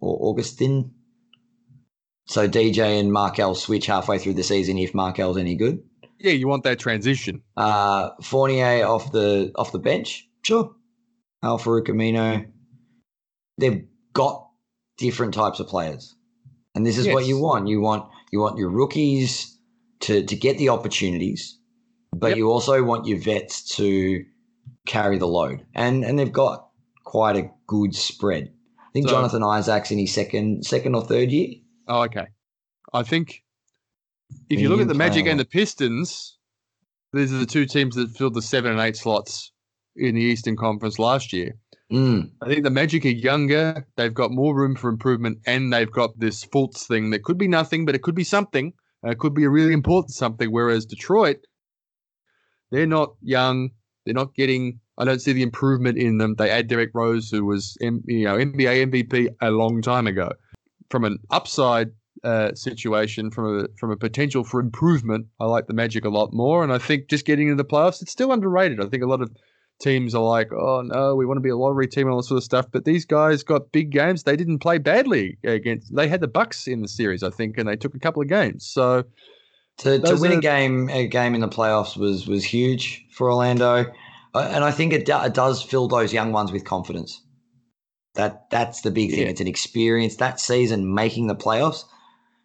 or Augustin. So DJ and Markelle switch halfway through the season if Markelle's any good. Yeah, you want that transition. Uh, Fournier off the off the bench, sure. Al-Farouq Aminu. They've got different types of players, and this is what you want. You want you want your rookies to to get the opportunities, but Yep. you also want your vets to carry the load, and and they've got quite a good spread. I think So- Jonathan Isaac's in his second second or third year. Oh, okay. I think if you look at the Magic and the Pistons, these are the two teams that filled the seven and eight slots in the Eastern Conference last year. Mm, I think the Magic are younger. They've got more room for improvement, and they've got this Fultz thing that could be nothing, but it could be something. Uh, it could be a really important something. Whereas Detroit, they're not young. They're not getting. I don't see the improvement in them. They add Derrick Rose, who was you know NBA MVP a long time ago. From an upside uh, situation, from a from a potential for improvement, I like the Magic a lot more. And I think just getting into the playoffs, it's still underrated. I think a lot of teams are like, oh no, we want to be a lottery team and all that sort of stuff. But these guys got big games. They didn't play badly against. They had the Bucks in the series, I think, and they took a couple of games. So To, to win are- a game a game in the playoffs was was huge for Orlando, Uh, and I think it, do, it does fill those young ones with confidence. That that's the big thing. Yeah. It's an experience that season making the playoffs.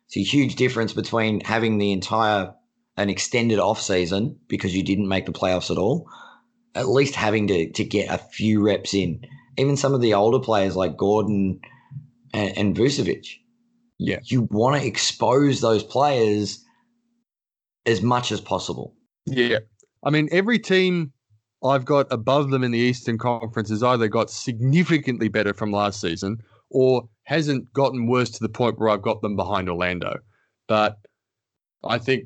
It's a huge difference between having the entire an extended off season because you didn't make the playoffs at all. At least having to to get a few reps in. Even some of the older players like Gordon and, and Vucevic. Yeah. you want to expose those players as much as possible. yeah, I mean, every team I've got above them in the Eastern Conference has either got significantly better from last season or hasn't gotten worse to the point where I've got them behind Orlando. But I think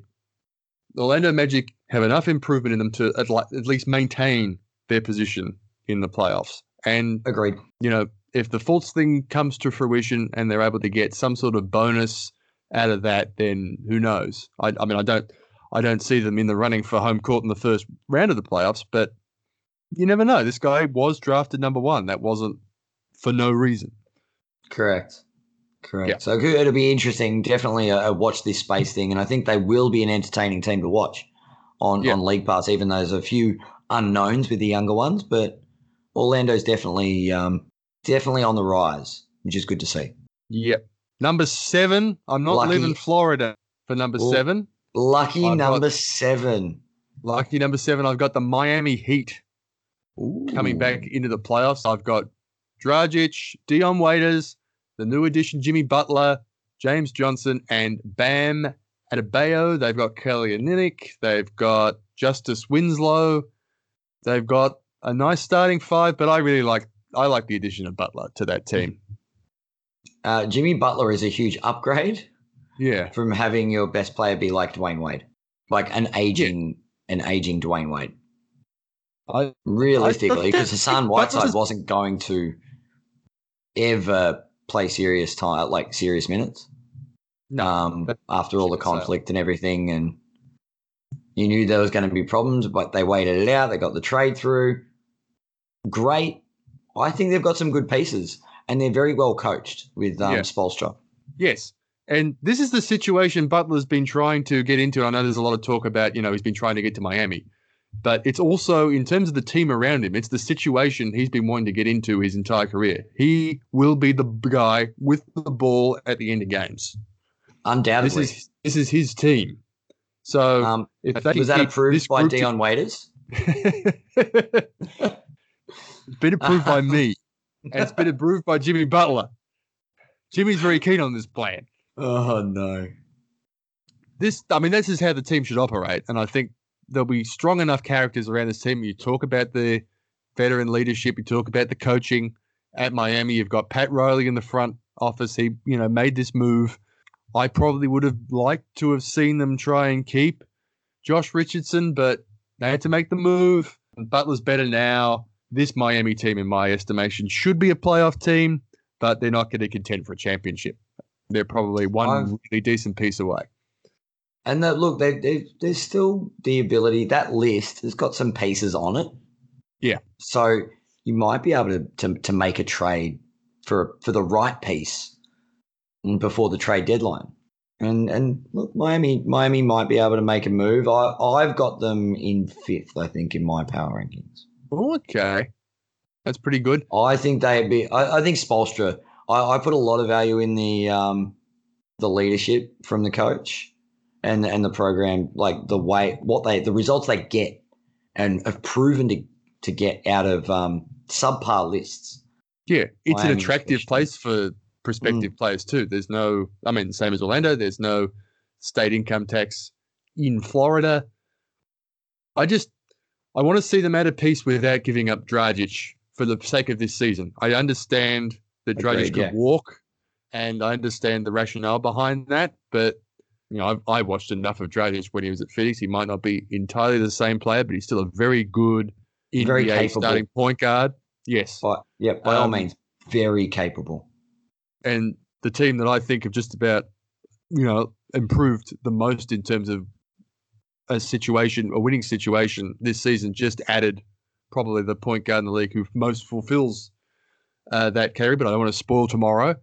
the Orlando Magic have enough improvement in them to at, li- at least maintain their position in the playoffs. And Agreed. you know, if the Fultz thing comes to fruition and they're able to get some sort of bonus out of that, then who knows? I, I mean, I don't, I don't see them in the running for home court in the first round of the playoffs, but you never know. This guy was drafted number one. That wasn't for no reason. Correct. Correct. Yeah. So it'll be interesting. Definitely a, a watch this space thing, and I think they will be an entertaining team to watch on Yeah. on League Pass. Even though there's a few unknowns with the younger ones, but Orlando's definitely um, definitely on the rise, which is good to see. Yep. Number seven. I'm not Lucky. leaving Florida for number Ooh. seven. Lucky I've got- number seven. Lucky number seven. I've got the Miami Heat. coming back into the playoffs. I've got Dragic, Dion Waiters, the new addition Jimmy Butler, James Johnson, and Bam Adebayo. They've got Kelly Olynyk. They've got Justice Winslow. They've got a nice starting five, but I really like I like the addition of Butler to that team. uh, Jimmy Butler is a huge upgrade Yeah. from having your best player be like Dwyane Wade, like an aging, an aging Dwyane Wade. I, Realistically, because Hassan Whiteside wasn't going to ever play serious time, like serious minutes. no. um, after all the so. conflict and everything, and you knew there was going to be problems, but they waited it out. They got the trade through. Great. I think they've got some good pieces, and they're very well coached with um, Yeah. Spoelstra. Yes. And this is the situation Butler's been trying to get into. I know there's a lot of talk about, you know, he's been trying to get to Miami. But it's also, in terms of the team around him, it's the situation he's been wanting to get into his entire career. He will be the guy with the ball at the end of games. Undoubtedly. This is this is his team. So um, if they was that approved by Dion Waiters? it's been approved by me, and it's been approved by Jimmy Butler. Jimmy's very keen on this plan. Oh no! this I mean this is how the team should operate and I think there'll be strong enough characters around this team. You talk about the veteran leadership you talk about the coaching at Miami. You've got Pat Riley in the front office. He you know made this move. I probably would have liked to have seen them try and keep Josh Richardson but they had to make the move. Butler's better now. This Miami team in my estimation should be a playoff team but they're not going to contend for a championship. They're probably one I've- really decent piece away And that, look, they, they, there's still the ability. That list has got some pieces on it. Yeah. So you might be able to to, to make a trade for for the right piece before the trade deadline. And and look, Miami Miami might be able to make a move. I I've got them in fifth, I think, in my power rankings. Okay. That's pretty good. I think they'd be. I, I think Spoelstra. I, I put a lot of value in the um, the leadership from the coach, and and the program, like the way what they the results they get, and have proven to to get out of um, subpar lists. Yeah. It's an attractive place for prospective players too. There's no I mean, same as Orlando, there's no state income tax in Florida. I just I want to see them at a peace without giving up Dragic for the sake of this season. I understand that Dragic Agreed, could yeah. walk and I understand the rationale behind that, but you know, I, I watched enough of Dragic when he was at Phoenix. He might not be entirely the same player, but he's still a very good Very NBA capable. starting point guard. Yes. But yeah, by all Um, means, very capable. and the team that I think have just about, you know, improved the most in terms of a situation, a winning situation this season, just added probably the point guard in the league who most fulfills uh, that carry. But I don't want to spoil tomorrow.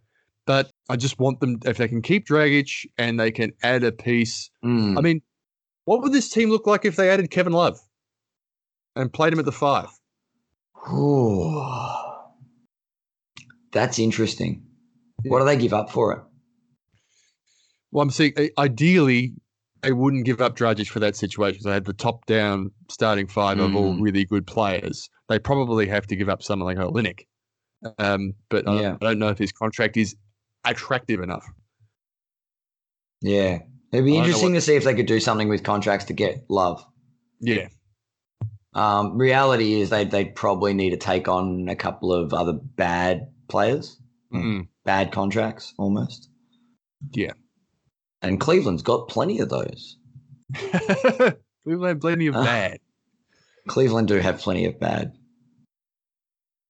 But I just want them if they can keep Dragic and they can add a piece. Mm. I mean, what would this team look like if they added Kevin Love and played him at the five? Ooh. That's interesting. What do they give up for it? Well, I'm saying uh, ideally they wouldn't give up Dragic for that situation. Because they had the top down starting five of all Mm. really good players. They probably have to give up someone like Olynyk. Um, but I- Yeah. I don't know if his contract is attractive enough. Yeah. It'd be I don't know interesting what- to see if they could do something with contracts to get love. Yeah. Um, reality is they they'd probably need to take on a couple of other bad players, Mm. bad contracts almost. Yeah. And Cleveland's got plenty of those. We've had plenty of Uh, bad. Cleveland do have plenty of bad.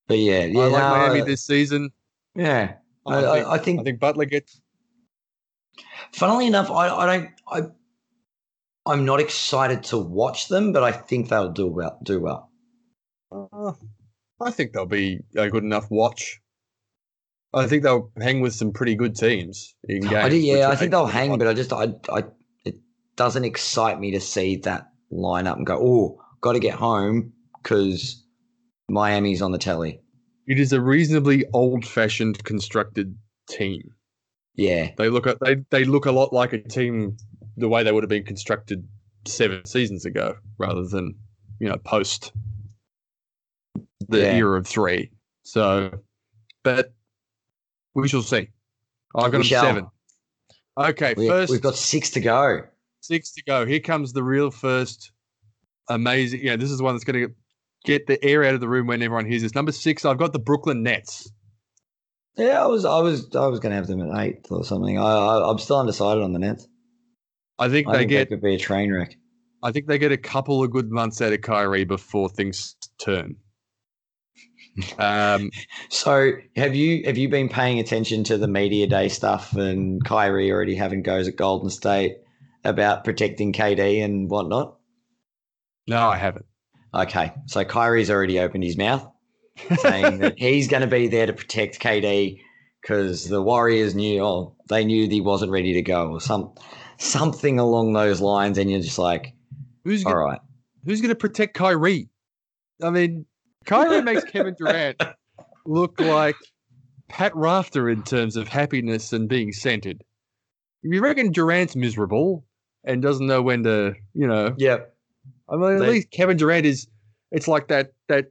But yeah, yeah, I like Miami uh, this season. yeah. I, I, think, I, think I think Butler gets. Funnily enough, I, I don't. I I'm not excited to watch them, but I think they'll do well. Do well. Uh, I think they'll be a good enough watch. I think they'll hang with some pretty good teams in games. I do, yeah, I think they'll hang, fun. but I just I I it doesn't excite me to see that lineup and go, oh, got to get home because Miami's on the telly. It is a reasonably old-fashioned constructed team. Yeah, They look at they they look a lot like a team the way they would have been constructed seven seasons ago, rather than you know post the Yeah. era of three. So, but we shall see. I've got We them shall. seven. Okay, we, first we've got six to go. six to go. Here comes the real first amazing. Yeah, this is one that's going to get the air out of the room when everyone hears this. Number six, I've got the Brooklyn Nets. Yeah, I was, I was, I was going to have them at eighth or something. I, I, I'm still undecided on the Nets. I think I they think get. could be a train wreck. I think they get a couple of good months out of Kyrie before things turn. Um, So, have you have you been paying attention to the media day stuff and Kyrie already having goes at Golden State about protecting KD and whatnot? no, I haven't. Okay, so Kyrie's already opened his mouth saying that he's going to be there to protect KD because the Warriors knew, oh, they knew he wasn't ready to go or some something along those lines, and you're just like, Who's all gonna, right, who's going to protect Kyrie? I mean, Kyrie makes Kevin Durant look like Pat Rafter in terms of happiness and being centered. If you reckon Durant's miserable and doesn't know when to, you know, yep, I mean, at They- least Kevin Durant is. It's like that that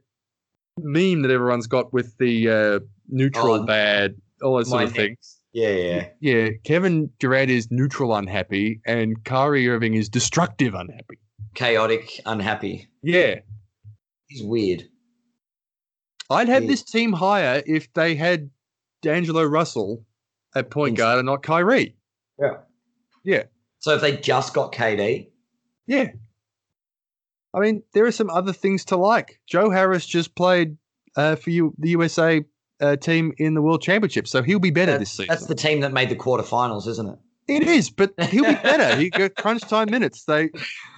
meme that everyone's got with the uh, neutral Oh, bad, all those sort of things. yeah, yeah, Yeah, Kevin Durant is neutral unhappy, and Kyrie Irving is destructive unhappy. chaotic, unhappy. Yeah, He's weird. I'd have Yeah. this team higher if they had D'Angelo Russell at point guard and not Kyrie. Yeah, Yeah. So if they just got KD, Yeah. I mean, there are some other things to like. Joe Harris just played uh, for you, the USA uh, team in the World Championship, so he'll be better this season. that's the team that made the quarterfinals, isn't it? It is, but he'll be better. he got crunch time minutes. They,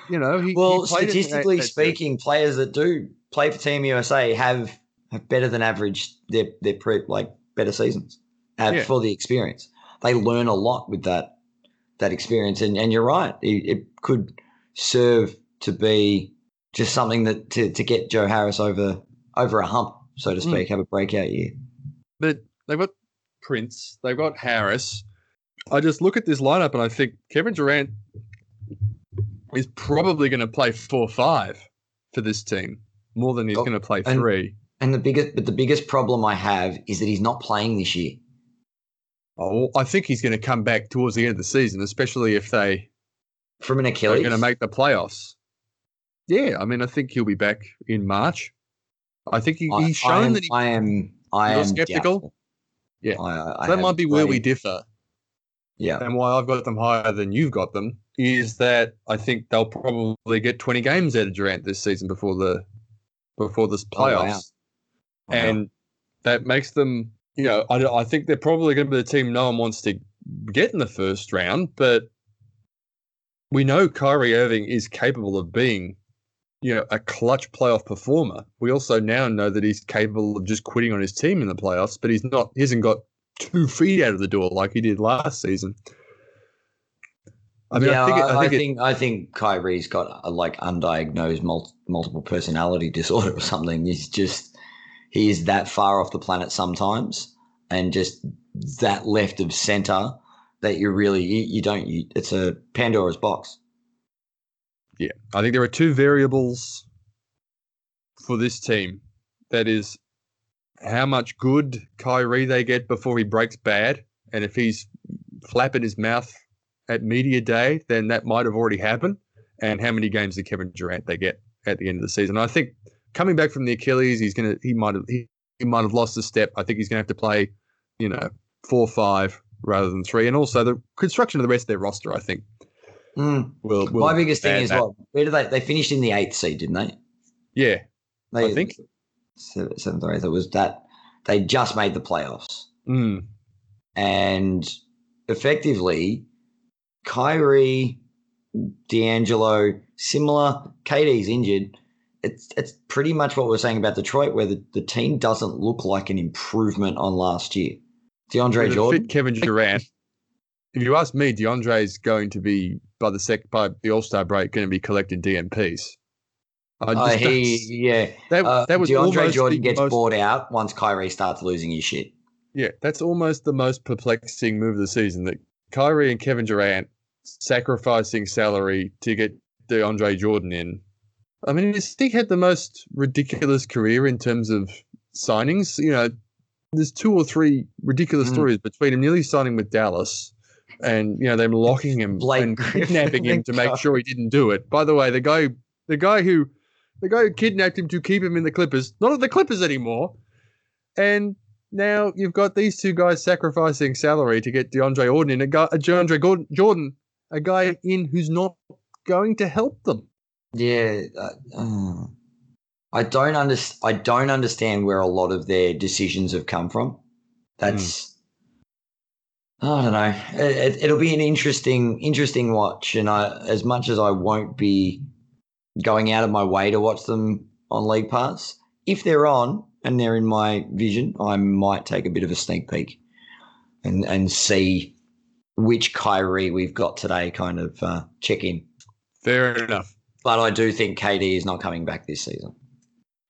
you know, he. Well, he that- statistically that- speaking, players that do play for Team USA have, have better than average their their pre, like better seasons have Yeah. for the experience. They learn a lot with that that experience, and, and you're right. It, it could serve to be just something that to, to get Joe Harris over over a hump, so to Mm. speak, have a breakout year. but they've got Prince, they've got Harris. I just look at this lineup and I think Kevin Durant is probably going to play four five for this team more than he's Oh, going to play and- three. And the biggest, but the biggest problem I have is that he's not playing this year. Oh, I think he's going to come back towards the end of the season, especially if they From an Achilles are going to make the playoffs. Yeah, I mean, I think he'll be back in March. I think he, I- he's shown am, that he, I am. I am skeptical? doubtful. Yeah. I, I, I that might be where we differ. Yeah, and why I've got them higher than you've got them is that I think they'll probably get 20 games out of Durant this season before the before this Oh, wow. playoffs, and that makes them. You know, I, I think they're probably going to be the team no one wants to get in the first round, but we know Kyrie Irving is capable of being, you know, a clutch playoff performer. We also now know that he's capable of just quitting on his team in the playoffs, but he's not. He hasn't got two feet out of the door like he did last season. I mean, yeah, I think, it, I, I think, it- think I think Kyrie's got a like undiagnosed mul- multiple personality disorder or something. He's just he is that far off the planet sometimes, and just that left of center that you really you, you don't. You, it's a Pandora's box. Yeah, I think there are two variables for this team. That is how much good Kyrie they get before he breaks bad, and if he's flapping his mouth at media day, then that might have already happened. And how many games did Kevin Durant they get at the end of the season? I think coming back from the Achilles, he's gonna he might have he, he might have lost a step. I think he's gonna have to play, you know, four five rather than three, and also the construction of the rest of their roster. I think Mm. will. will My biggest thing is that. what where did they they finished in the eighth seed, didn't they? Yeah, they I think. se- seventh or eighth. It was that they just made the playoffs. mm, and effectively, Kyrie, D'Angelo, similar. KD's injured. It's it's pretty much what we're saying about Detroit, where the, the team doesn't look like an improvement on last year. DeAndre Jordan, Kevin Durant. if you ask me, DeAndre is going to be by the sec by the All Star break going to be collecting DNPs. I uh, he yeah. that, Uh, that was DeAndre Jordan gets most, bought out once Kyrie starts losing his shit. Yeah, that's almost the most perplexing move of the season. That Kyrie and Kevin Durant sacrificing salary to get DeAndre Jordan in. I mean, he's- he had the most ridiculous career in terms of signings. You know, there's two or three ridiculous Mm. stories between him nearly signing with Dallas and you know them locking him Blake and Griffin kidnapping him to make sure he didn't do it. By the way, the guy, the guy who, the guy who kidnapped him to keep him in the Clippers, not at the Clippers anymore, and now you've got these two guys sacrificing salary to get DeAndre Jordan in, a guy, a DeAndre Gordon, Jordan, a guy in who's not going to help them. Yeah, uh, uh, I don't understand. I don't understand where a lot of their decisions have come from. That's I don't know. It, will be an interesting, interesting watch, and I, as much as I won't be going out of my way to watch them on League Pass, if they're on and they're in my vision, I might take a bit of a sneak peek and and see which Kyrie we've got today. Kind of uh, check in. Fair enough. But I do think KD is not coming back this season,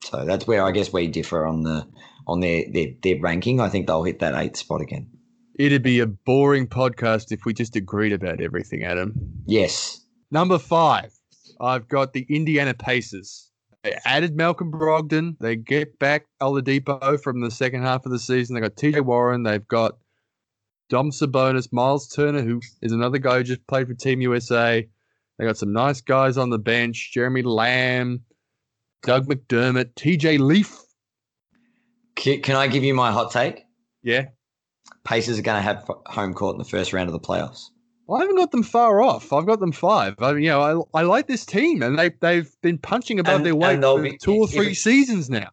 so that's where I guess we differ on the on their their, their ranking. I think they'll hit that eighth spot again. It'd be a boring podcast if we just agreed about everything, Adam. Yes. Number five, I've got the Indiana Pacers. They added Malcolm Brogdon. They get back Oladipo from the second half of the season. They got TJ Warren. They've got Dom Sabonis, Miles Turner, who is another guy who just played for Team USA. They got some nice guys on the bench: Jeremy Lamb, Doug McDermott, TJ Leaf. Can I give you my hot take? Yeah. Pacers are going to have home court in the first round of the playoffs. Well, I haven't got them far off. I've got them five. I mean, you know, I, I like this team, and they they've been punching above And- their weight for be- two or three if- seasons now.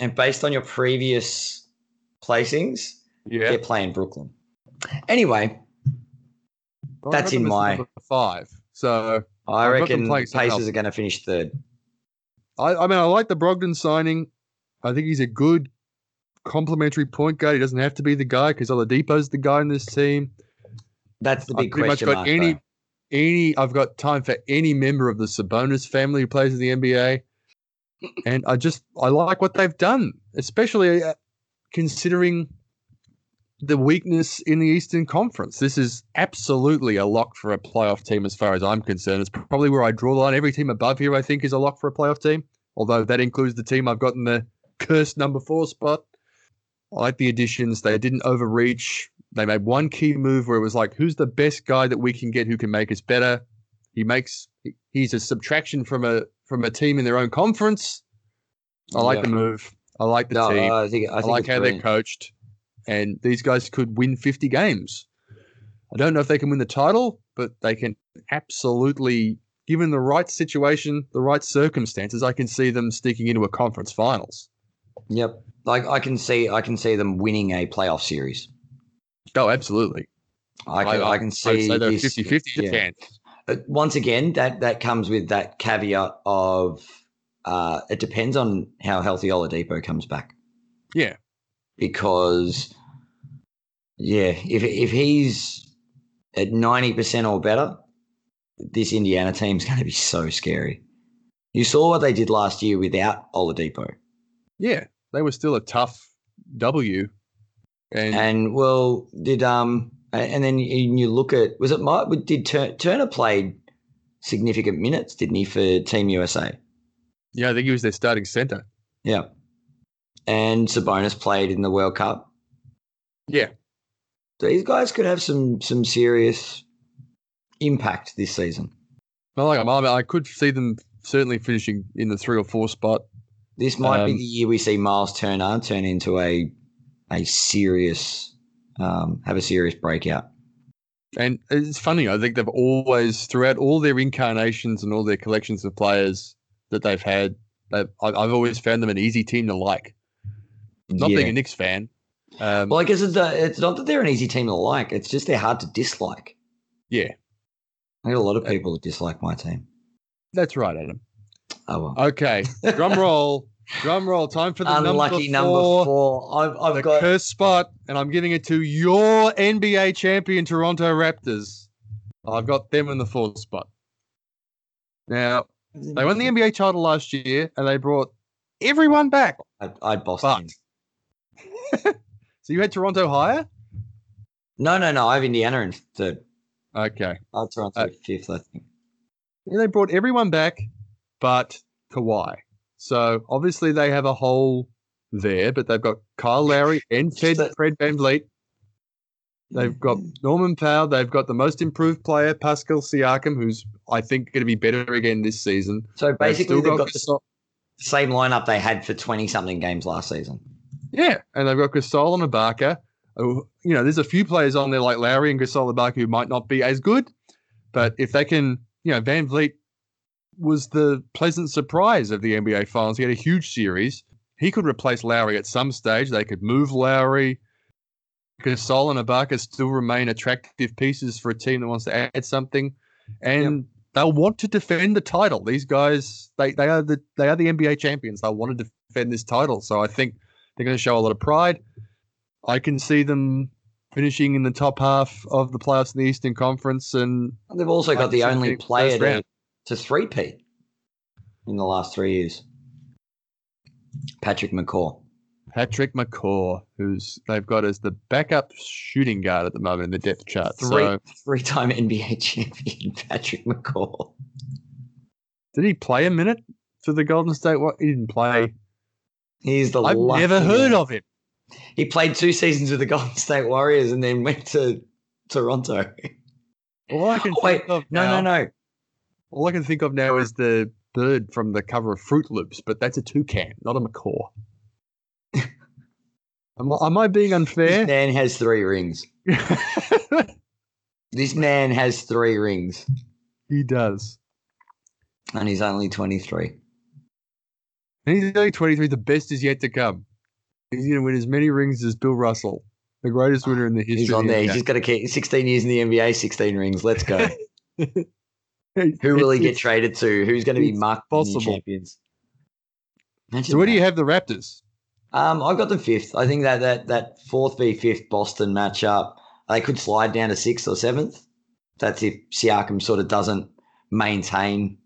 And based on your previous placings, Yeah, they're playing Brooklyn. Anyway, Well, that's in my- five. So I I've reckon Pacers else. are going to finish third. I, I mean, I like the Brogdon signing. I think he's a good complementary point guard. He doesn't have to be the guy because Oladipo's the guy in this team. That's the I've big pretty much got mark. any though. any I've got time for any member of the Sabonis family who plays in the NBA. And I just I like what they've done, especially uh, considering the weakness in the Eastern Conference. This is absolutely a lock for a playoff team as far as I'm concerned. It's probably where I draw the line. Every team above here I think is a lock for a playoff team, although that includes the team I've got in the cursed number 4 spot. I like the additions. They didn't overreach. They made one key move where it was like, who's the best guy that we can get who can make us better? He makes he's a subtraction from a from a team in their own conference. I like Yeah. the move. I like the No, team. I think I, I, like how they're coached, and these guys could win 50 games. I don't know if they can win the title, but they can absolutely, given the right situation, the right circumstances, I can see them sneaking into a conference finals. Yep. Like I can see, I can see them winning a playoff series. Oh, absolutely. I can, I, can I would see say they're this- 50 50 yeah. chance. But once again, that that comes with that caveat of uh, it depends on how healthy Oladipo comes back. Yeah. Because yeah, if if he's at ninety percent or better, this Indiana team's going to be so scary. You saw what they did last year without Oladipo, Yeah. They were still a tough W. And, and well, did um, and then you, look at was it Mike? Did Tur- Turner played significant minutes, didn't he, for Team USA? yeah, I think he was their starting center. Yeah. And Sabonis played in the World Cup. Yeah. These guys could have some some serious impact this season. I like 'em. I, mean, I could see them certainly finishing in the three or four spot. This might be Um, the year we see Miles Turner turn into a a serious um, have a serious breakout. And it's funny, I think they've always, throughout all their incarnations and all their collections of players that they've had, they've, I- I've always found them an easy team to like. Not Yeah. being a Knicks fan. Um, well, I guess it's, uh, it's not that they're an easy team to like. It's just they're hard to dislike. yeah, I got a lot of Uh, people that dislike my team. that's right, Adam. Oh well. Okay, drum roll. Drum roll. Time for the Unlucky number number four. four. I've, I've the got cursed spot, and I'm giving it to your NBA champion Toronto Raptors. I've got them in the fourth spot. Now, they won the NBA title last year, and they brought everyone back. I, I Boston. So you had Toronto higher? No, no, no. I have Indiana in third. Okay. I have Toronto Uh, fifth, I think. Yeah, they brought everyone back, but Kawhi. So obviously they have a hole there, but they've got Kyle Lowry and Fred, Fred VanVleet. They've got mm-hmm. Norman Powell. They've got the most improved player, Pascal Siakam, who's I think going to be better again this season. So They've basically, they've got the Gasol- same lineup they had for 20 something games last season. Yeah, and they've got Gasol and Ibaka. Uh, you know, there's a few players on there like Lowry and Gasol Ibaka who might not be as good, but if they can, you know, VanVleet was the pleasant surprise of the NBA Finals. He had a huge series. He could replace Lowry at some stage. They could move Lowry. Gasol and Ibaka still remain attractive pieces for a team that wants to add something, and they'll want to defend the title. These guys, they they are the they are the NBA champions. They'll want to defend this title. So I think they're going to show a lot of pride. I can see them finishing in the top half of the playoffs in the Eastern Conference, and They've also got the only player to. To three-peat in the last three years. Patrick McCaw. Patrick McCaw, who's they've got as the backup shooting guard at the moment in the depth chart. Three, So three-time NBA champion Patrick McCaw. did he play a minute for the Golden State? What he didn't play. He's the I've never heard of him. He played two seasons with the Golden State Warriors and then went to Toronto. All I can Oh, wait, No, now, no, no. All I can think of now is the bird from the cover of Froot Loops, but that's a toucan, not a macaw. am, I, am I being unfair? This man has three rings. This man has three rings, he does. and he's only 23. And he's only 23. The best is yet to come. He's going to win as many rings as Bill Russell, the greatest winner in the history He's on the there. He's NBA. just got to keep 16 years in the NBA, 16 rings. Let's go. Who will he get traded to? Who's going to be it's marked as new possible. champions? Imagine So where do you have the Raptors? Um, I've got the fifth. I think that that that fourth v fifth Boston matchup, they could slide down to sixth or seventh. That's if Siakam sort of doesn't maintain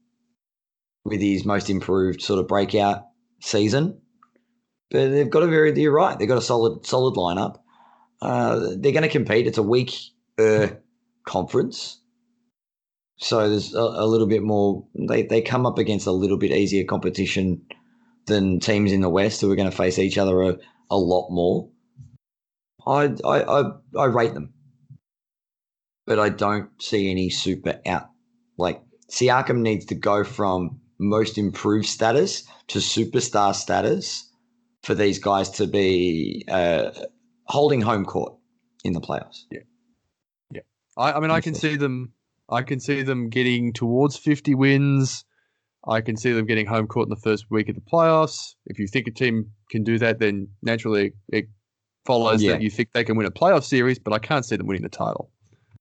with his most improved sort of breakout season. But they've got a very you're right. They've got a solid solid lineup. Uh, they're going to compete. It's a weak uh, conference. So there's a, a little bit more. They they come up against a little bit easier competition than teams in the West who are going to face each other a, a lot more. I, I I I rate them, but I don't see any super out. Like Siakam needs to go from most improved status to superstar status for these guys to be uh, holding home court in the playoffs. Yeah, yeah. I, I mean, I can see them. I can see them getting towards 50 wins. I can see them getting home court in the first week of the playoffs. If you think a team can do that, then naturally it follows Yeah. that you think they can win a playoff series. But I can't see them winning the title.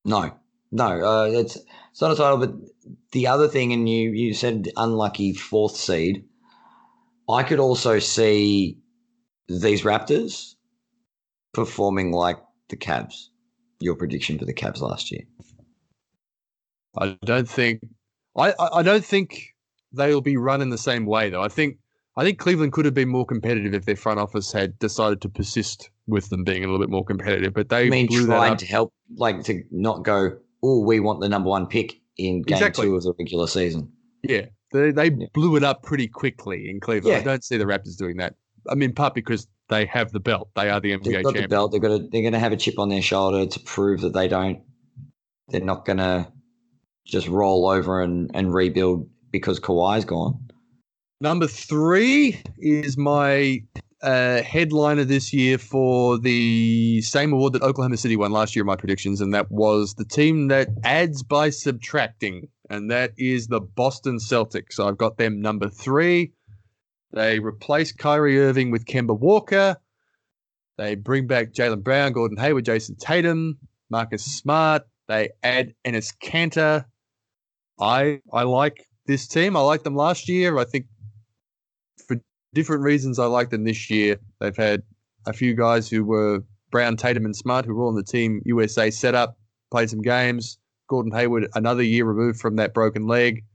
No, no, uh, it's it's not a title. But the other thing, and you you said unlucky fourth seed. I could also see these Raptors performing like the Cavs. Your prediction for the Cavs last year? I don't think. I, I don't think they'll be run in the same way though. I think I think Cleveland could have been more competitive if their front office had decided to persist with them being a little bit more competitive. But they I mean, blew that trying to help, like to not go. Oh, we want the number one pick in game Exactly. two of the regular season. Yeah, they they Yeah. blew it up pretty quickly in Cleveland. I don't see the Raptors doing that. I mean, part because they have the belt. They are the NBA They've got the belt. They've got. A, they're going to have a chip on their shoulder to prove that they don't. They're not going to just roll over and, and rebuild because Kawhi's gone. Number three is my uh, headliner this year for the same award that Oklahoma City won last year. My predictions, and that was the team that adds by subtracting, and that is the Boston Celtics. So I've got them number three. They replace Kyrie Irving with Kemba Walker. They bring back Jaylen Brown, Gordon Hayward, Jayson Tatum, Marcus Smart. They add Enes Kanter. I I like this team. I liked them last year. I think for different reasons I like them this year. They've had a few guys who were Brown, Tatum, and Smart who were all on the team USA setup, played some games. Gordon Hayward, another year removed from that broken leg.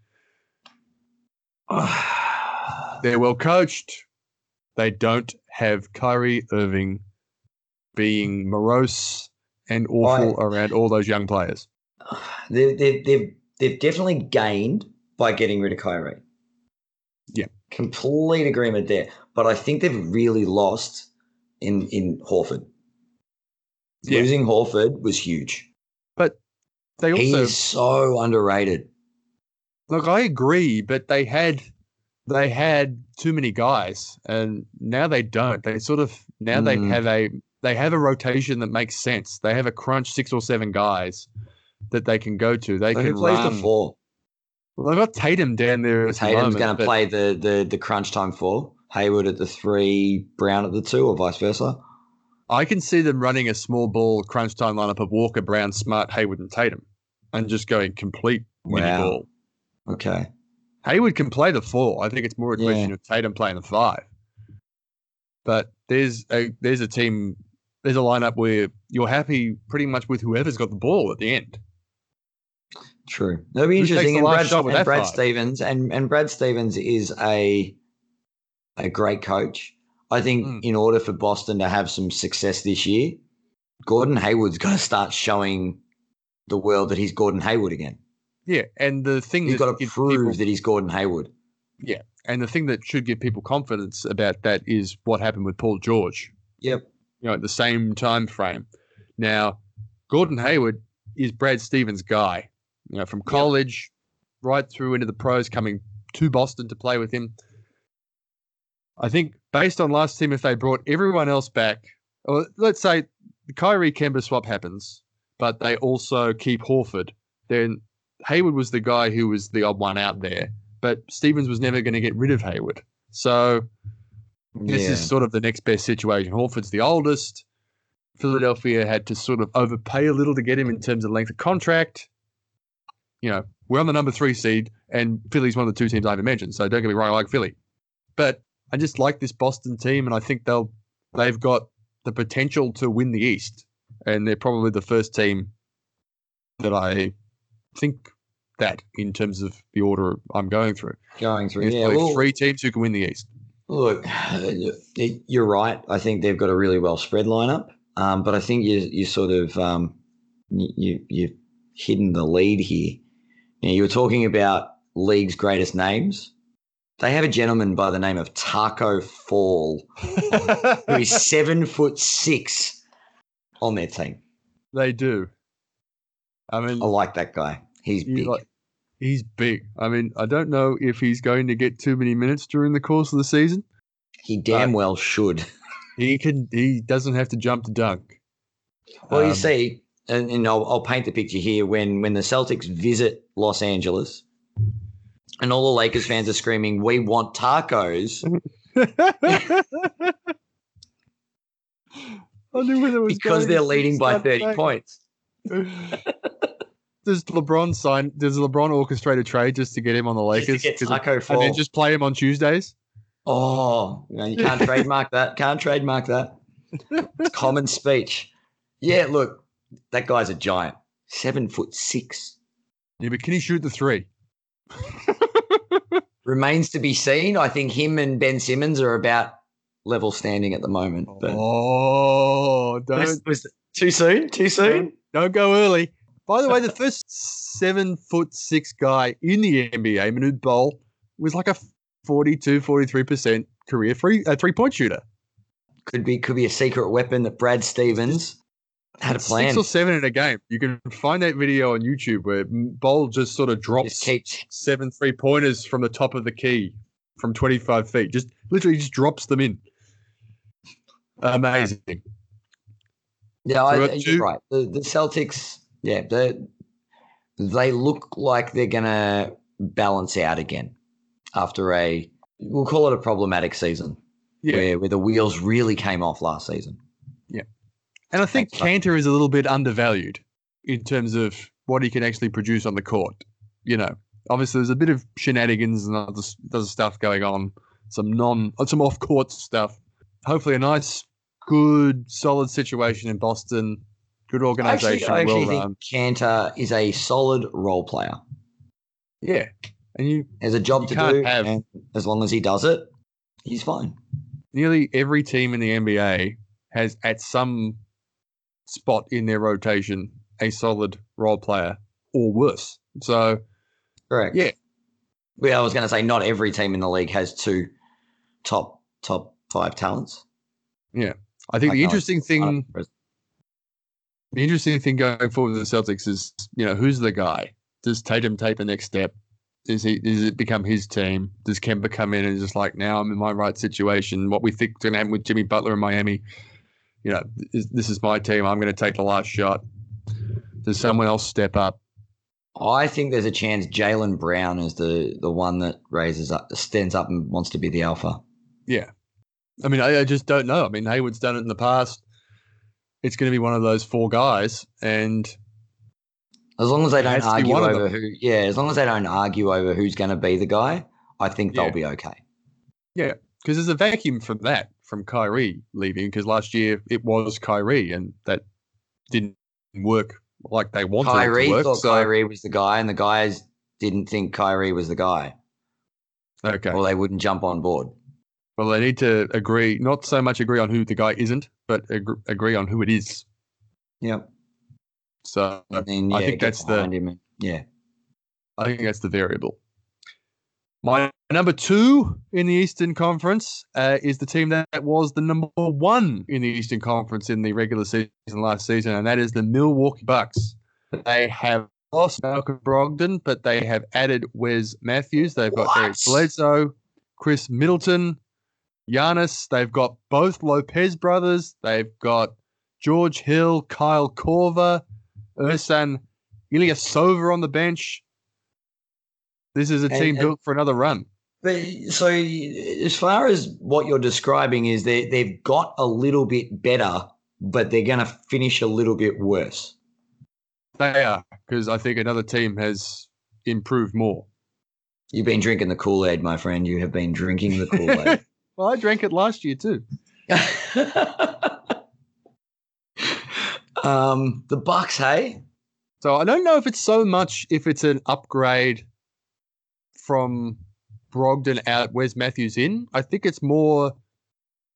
They're well coached. They don't have Kyrie Irving being morose and awful around all those young players. They've, they've, they've, they've definitely gained by getting rid of Kyrie. Yeah. Complete agreement there. But I think they've really lost in, in Horford. Yeah. Losing Horford was huge. But they he also is so underrated. look. I agree, but they had they had too many guys, and now they don't. They sort of now they Mm. have a they have a rotation that makes sense. They have a crunch six or seven guys that they can go to. They So can who plays run. the four? Well, they've got Tatum down there. At the Tatum's moment, going to play the, the the crunch time four. Hayward at the three, Brown at the two, or vice versa. I can see them running a small ball crunch time lineup of Walker, Brown, Smart, Hayward, and Tatum, and just going complete mini Wow. ball. Okay. Hayward can play the four. I think it's more a Yeah. question of Tatum playing the five. But there's a there's a team there's a lineup where you're happy pretty much with whoever's got the ball at the end. True. That'll be Who interesting. And Brad, and Brad? Stevens and, and Brad Stevens is a a great coach. I think Mm. in order for Boston to have some success this year, Gordon Hayward's got to start showing the world that he's Gordon Hayward again. Yeah, and the thing He's that got to prove people- that he's Gordon Hayward. Yeah, and the thing that should give people confidence about that is what happened with Paul George. Yep. You know, at the same time frame. Now, Gordon Hayward is Brad Stevens' guy. You know, from college right through into the pros, coming to Boston to play with him. I think based on last team, if they brought everyone else back, or let's say the Kyrie Kemba swap happens, but they also keep Horford, then Hayward was the guy who was the odd one out there. But Stevens was never going to get rid of Hayward. So this Yeah. is sort of the next best situation. Horford's the oldest. Philadelphia had to sort of overpay a little to get him in terms of length of contract. You know, we're on the number three seed, and Philly's one of the two teams I haven't mentioned. So don't get me wrong, I like Philly, but I just like this Boston team, and I think they'll they've got the potential to win the East, and they're probably the first team that I think that in terms of the order I'm going through. going through. There's Yeah, well, three teams who can win the East. Look, you're right. I think they've got a really well spread lineup, um, but I think you you sort of um, you you've hidden the lead here. Now, you were talking about league's greatest names. They have a gentleman by the name of Tacko Fall, who is seven foot six on their team. they do. I mean, I like that guy. He's big. like- he's big. I mean, I don't know if he's going to get too many minutes during the course of the season. he damn well should. He can. He doesn't have to jump to dunk. Well, you Um, see, and, and I'll, I'll paint the picture here. When when the Celtics visit Los Angeles, and all the Lakers fans are screaming, "We want tacos!" I knew where that was because they're leading by thirty saying- points. Does LeBron sign? Does LeBron orchestrate a trade just to get him on the Just to Lakers? get 'Cause- taco and fall. then just play him on Tuesdays. oh, you, know, you can't trademark that. Can't trademark that. It's common speech. Yeah, look, that guy's a giant. Seven foot six. Yeah, but can he shoot the three? Remains to be seen. I think him and Ben Simmons are about level standing at the moment. But Oh, don't was, was too soon? Too soon? Don't go early. By the way, the first seven foot six guy in the NBA, Manute Bol, was like a 42, 43% career free uh, three point shooter. Could be could be a secret weapon that Brad Stevens had a plan. Six or seven in a game. You can find that video on YouTube where Bol just sort of drops Just seven three pointers from the top of the key from 25 feet. Just literally just drops them in. Amazing. Yeah, I, you're two- right. The, the Celtics, yeah, they they look like they're gonna balance out again after a we'll call it a problematic season Yeah. where where the wheels really came off last season. And I think. Kanter is a little bit undervalued in terms of what he can actually produce on the court. You know, obviously there's a bit of shenanigans and other, other stuff going on, some non, uh, some off court stuff. Hopefully, a nice, good, solid situation in Boston. Good I actually, organization, I actually well think. Kanter is a solid role player. Yeah, and you Has a job to do, have- as long as he does it, he's fine. nearly every team in the NBA has at some spot in their rotation a solid role player or worse. So Correct. Yeah. Well, I was going to say not every team in the league has two top top five talents. Yeah, I think Like the interesting thing uh, the interesting thing going forward with the Celtics is, you know, who's the guy? Does Tatum take the next step? Is he? Does it become his team? Does Kemba come in and just like now I'm in my right situation? What we think is going to happen with Jimmy Butler in Miami? You know, this is my team. I'm going to take the last shot. Does someone else step up? I think there's a chance Jaylen Brown is the the one that raises up, stands up, and wants to be the alpha. Yeah, I mean, I, I just don't know. I mean, Hayward's done it in the past. It's going to be one of those four guys, and As long as they don't has to be argue over who, yeah, as long as they don't argue over who's going to be the guy, I think they'll Yeah. be okay. Yeah, because there's a vacuum from that from Kyrie leaving because last year it was Kyrie and that didn't work like they wanted Kyrie it to work. thought so, Kyrie was the guy, and the guys didn't think Kyrie was the guy, okay, or they wouldn't jump on board. well they need to agree, not so much agree on who the guy isn't, but ag- agree on who it is. Yep. So then, I think that's the and- yeah. I think that's the variable. My number two in the Eastern Conference uh, is the team that was the number one in the Eastern Conference in the regular season last season, and that is the Milwaukee Bucks. They have lost Malcolm Brogdon, but they have added Wes Matthews. They've got Eric What? Bledsoe, Khris Middleton, Giannis. They've got both Lopez brothers. They've got George Hill, Kyle Korver, Ersan Ilyasova on the bench. This is a And- team and- built for another run. But so, as far as what you're describing is, they they've got a little bit better, but they're going to finish a little bit worse. They are because I think another team has improved more. You've been drinking the Kool Aid, my friend. You have been drinking the Kool Aid. Well, I drank it last year too. um, the Bucks, hey, So I don't know if it's so much if it's an upgrade from Brogdon out, Wes Matthews in. I think it's more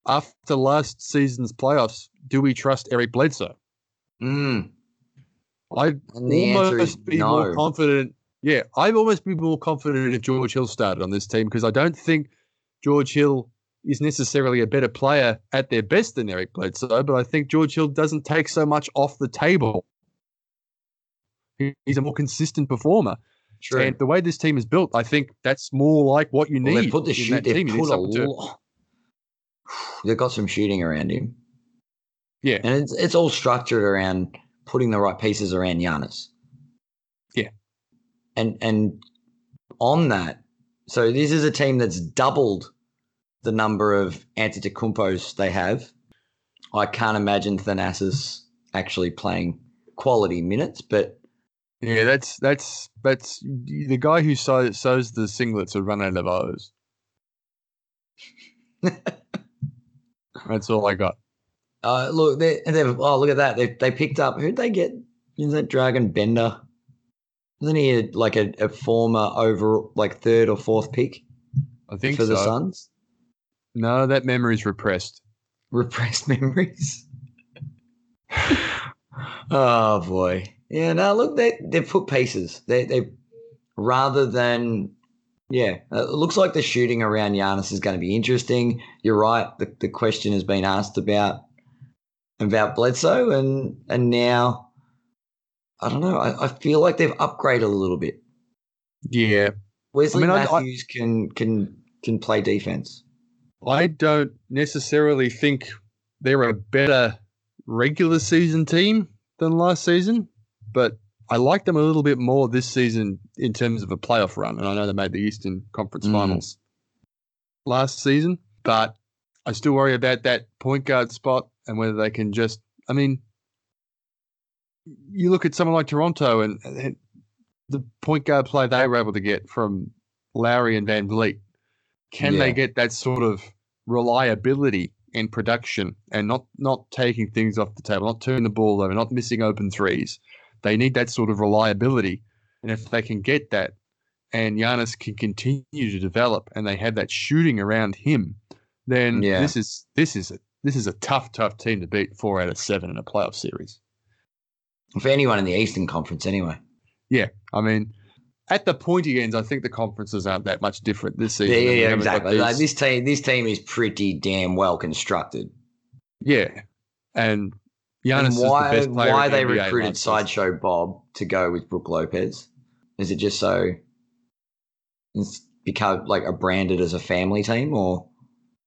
after last season's playoffs. Do we trust Eric Bledsoe? mm, I'd and the answer is almost be more confident. Yeah, I'd almost be more confident if George Hill started on this team because I don't think George Hill is necessarily a better player at their best than Eric Bledsoe, but I think George Hill doesn't take so much off the table. He's a more consistent performer. True. And the way this team is built, I think that's more like what you Well, need. they've put the shoot. Team. Put a lot. They've got some shooting around him, Yeah. and it's it's all structured around putting the right pieces around Giannis. Yeah. and and on that, so this is a team that's doubled the number of Antetokounmpos they have. I can't imagine Thanasis actually playing quality minutes, but Yeah, that's that's that's the guy who sews, sews the singlets will run out of O's. that's all I got. Uh, look, they, oh look at that. They they picked up who'd they get? Is that Dragan Bender? Isn't he a, like a, a former over like third or fourth pick I think for so. the Suns? No, that memory's repressed. Repressed memories. oh boy, yeah. No, look, they they've put pieces. They they rather than yeah. uh, It looks like the shooting around Giannis is going to be interesting. You're right. The the question has been asked about about Bledsoe, and and now I don't know. I, I feel like they've upgraded a little bit. Yeah, Wesley I- mean, I- Matthews can can can play defense. I don't necessarily think they're a better regular season team than last season, but I like them a little bit more this season in terms of a playoff run. And I know they made the Eastern Conference Mm. Finals last season, but I still worry about that point guard spot and whether they can just. I mean, you look at someone like Toronto and, and the point guard play they were able to get from Lowry and VanVleet. Can Yeah. they get that sort of reliability in production and not not taking things off the table, not turning the ball over, not missing open threes? They need that sort of reliability, and if they can get that, and Giannis can continue to develop, and they have that shooting around him, then Yeah. this is this is a this is a tough, tough team to beat four out of seven in a playoff series. For anyone in the Eastern Conference, anyway. Yeah, I mean, at the pointy ends, I think the conferences aren't that much different this season. yeah, yeah, exactly. Like, this team, this team is pretty damn well constructed. yeah, and Giannis and why, is the best player. why they NBA recruited. Sideshow Bob to go with Brook Lopez? Is it just so It's become like a branded as a family team, or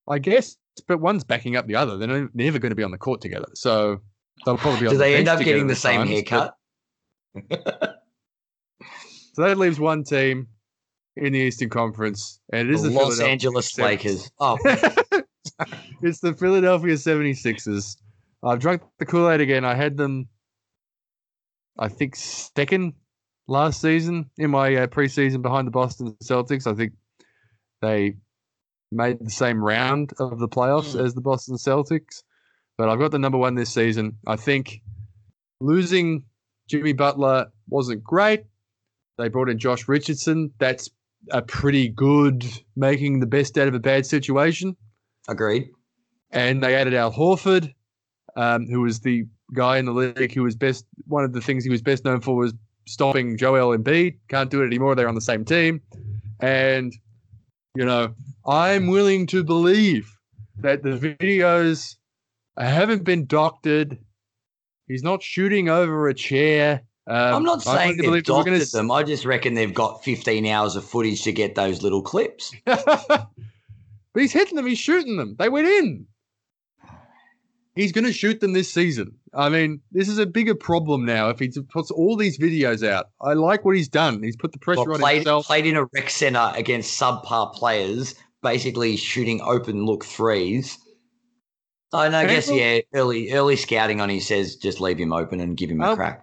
I guess, but one's backing up the other. They're never going to be on the court together. So they'll probably be on do the they end up getting the same times, haircut? but- So that leaves one team in the Eastern Conference, and it is The the, Los Angeles 76ers. Lakers. Oh, it's the Philadelphia 76ers. I've drunk the Kool Aid again. I had them, I think, second last season in my uh, preseason behind the Boston Celtics. I think they made the same round of the playoffs Mm. as the Boston Celtics, but I've got the number one this season. I think losing Jimmy Butler wasn't great. They brought in Josh Richardson. That's a pretty good making the best out of a bad situation agreed. and they added Al Horford, um, who was the guy in the league who was best. One of the things he was best known for was stopping Joel Embiid. Can't do it anymore. They're on the same team, and you know I'm willing to believe that the videos haven't been doctored. He's not shooting over a chair. Um, I'm not saying they've believe that we're doctored gonna them. I just reckon they've got 15 hours of footage to get those little clips. but he's hitting them. He's shooting them. They went in. He's going to shoot them this season. I mean, this is a bigger problem now. If he puts all these videos out, I like what he's done. He's put the pressure Well, on played, himself. played in a rec center against subpar players, basically shooting open look threes. And I guess, yeah, early early scouting on he says just leave him open and give him a crack.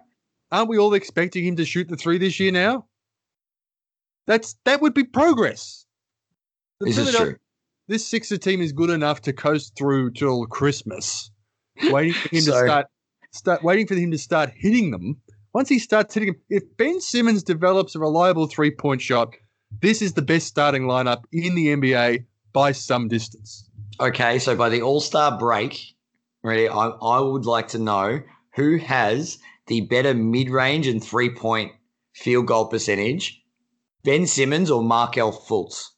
Aren't we all expecting him to shoot the three this year now? That's that would be progress. The This is true. This Sixer team is good enough to coast through till Christmas, waiting for him to start start waiting for him to start hitting them. Once he starts hitting them, if Ben Simmons develops a reliable three point shot, this is the best starting lineup in the NBA by some distance. Okay, so by the All Star break, ready? I, I would like to know who has the better mid range and three point field goal percentage, Ben Simmons or Markelle Fultz?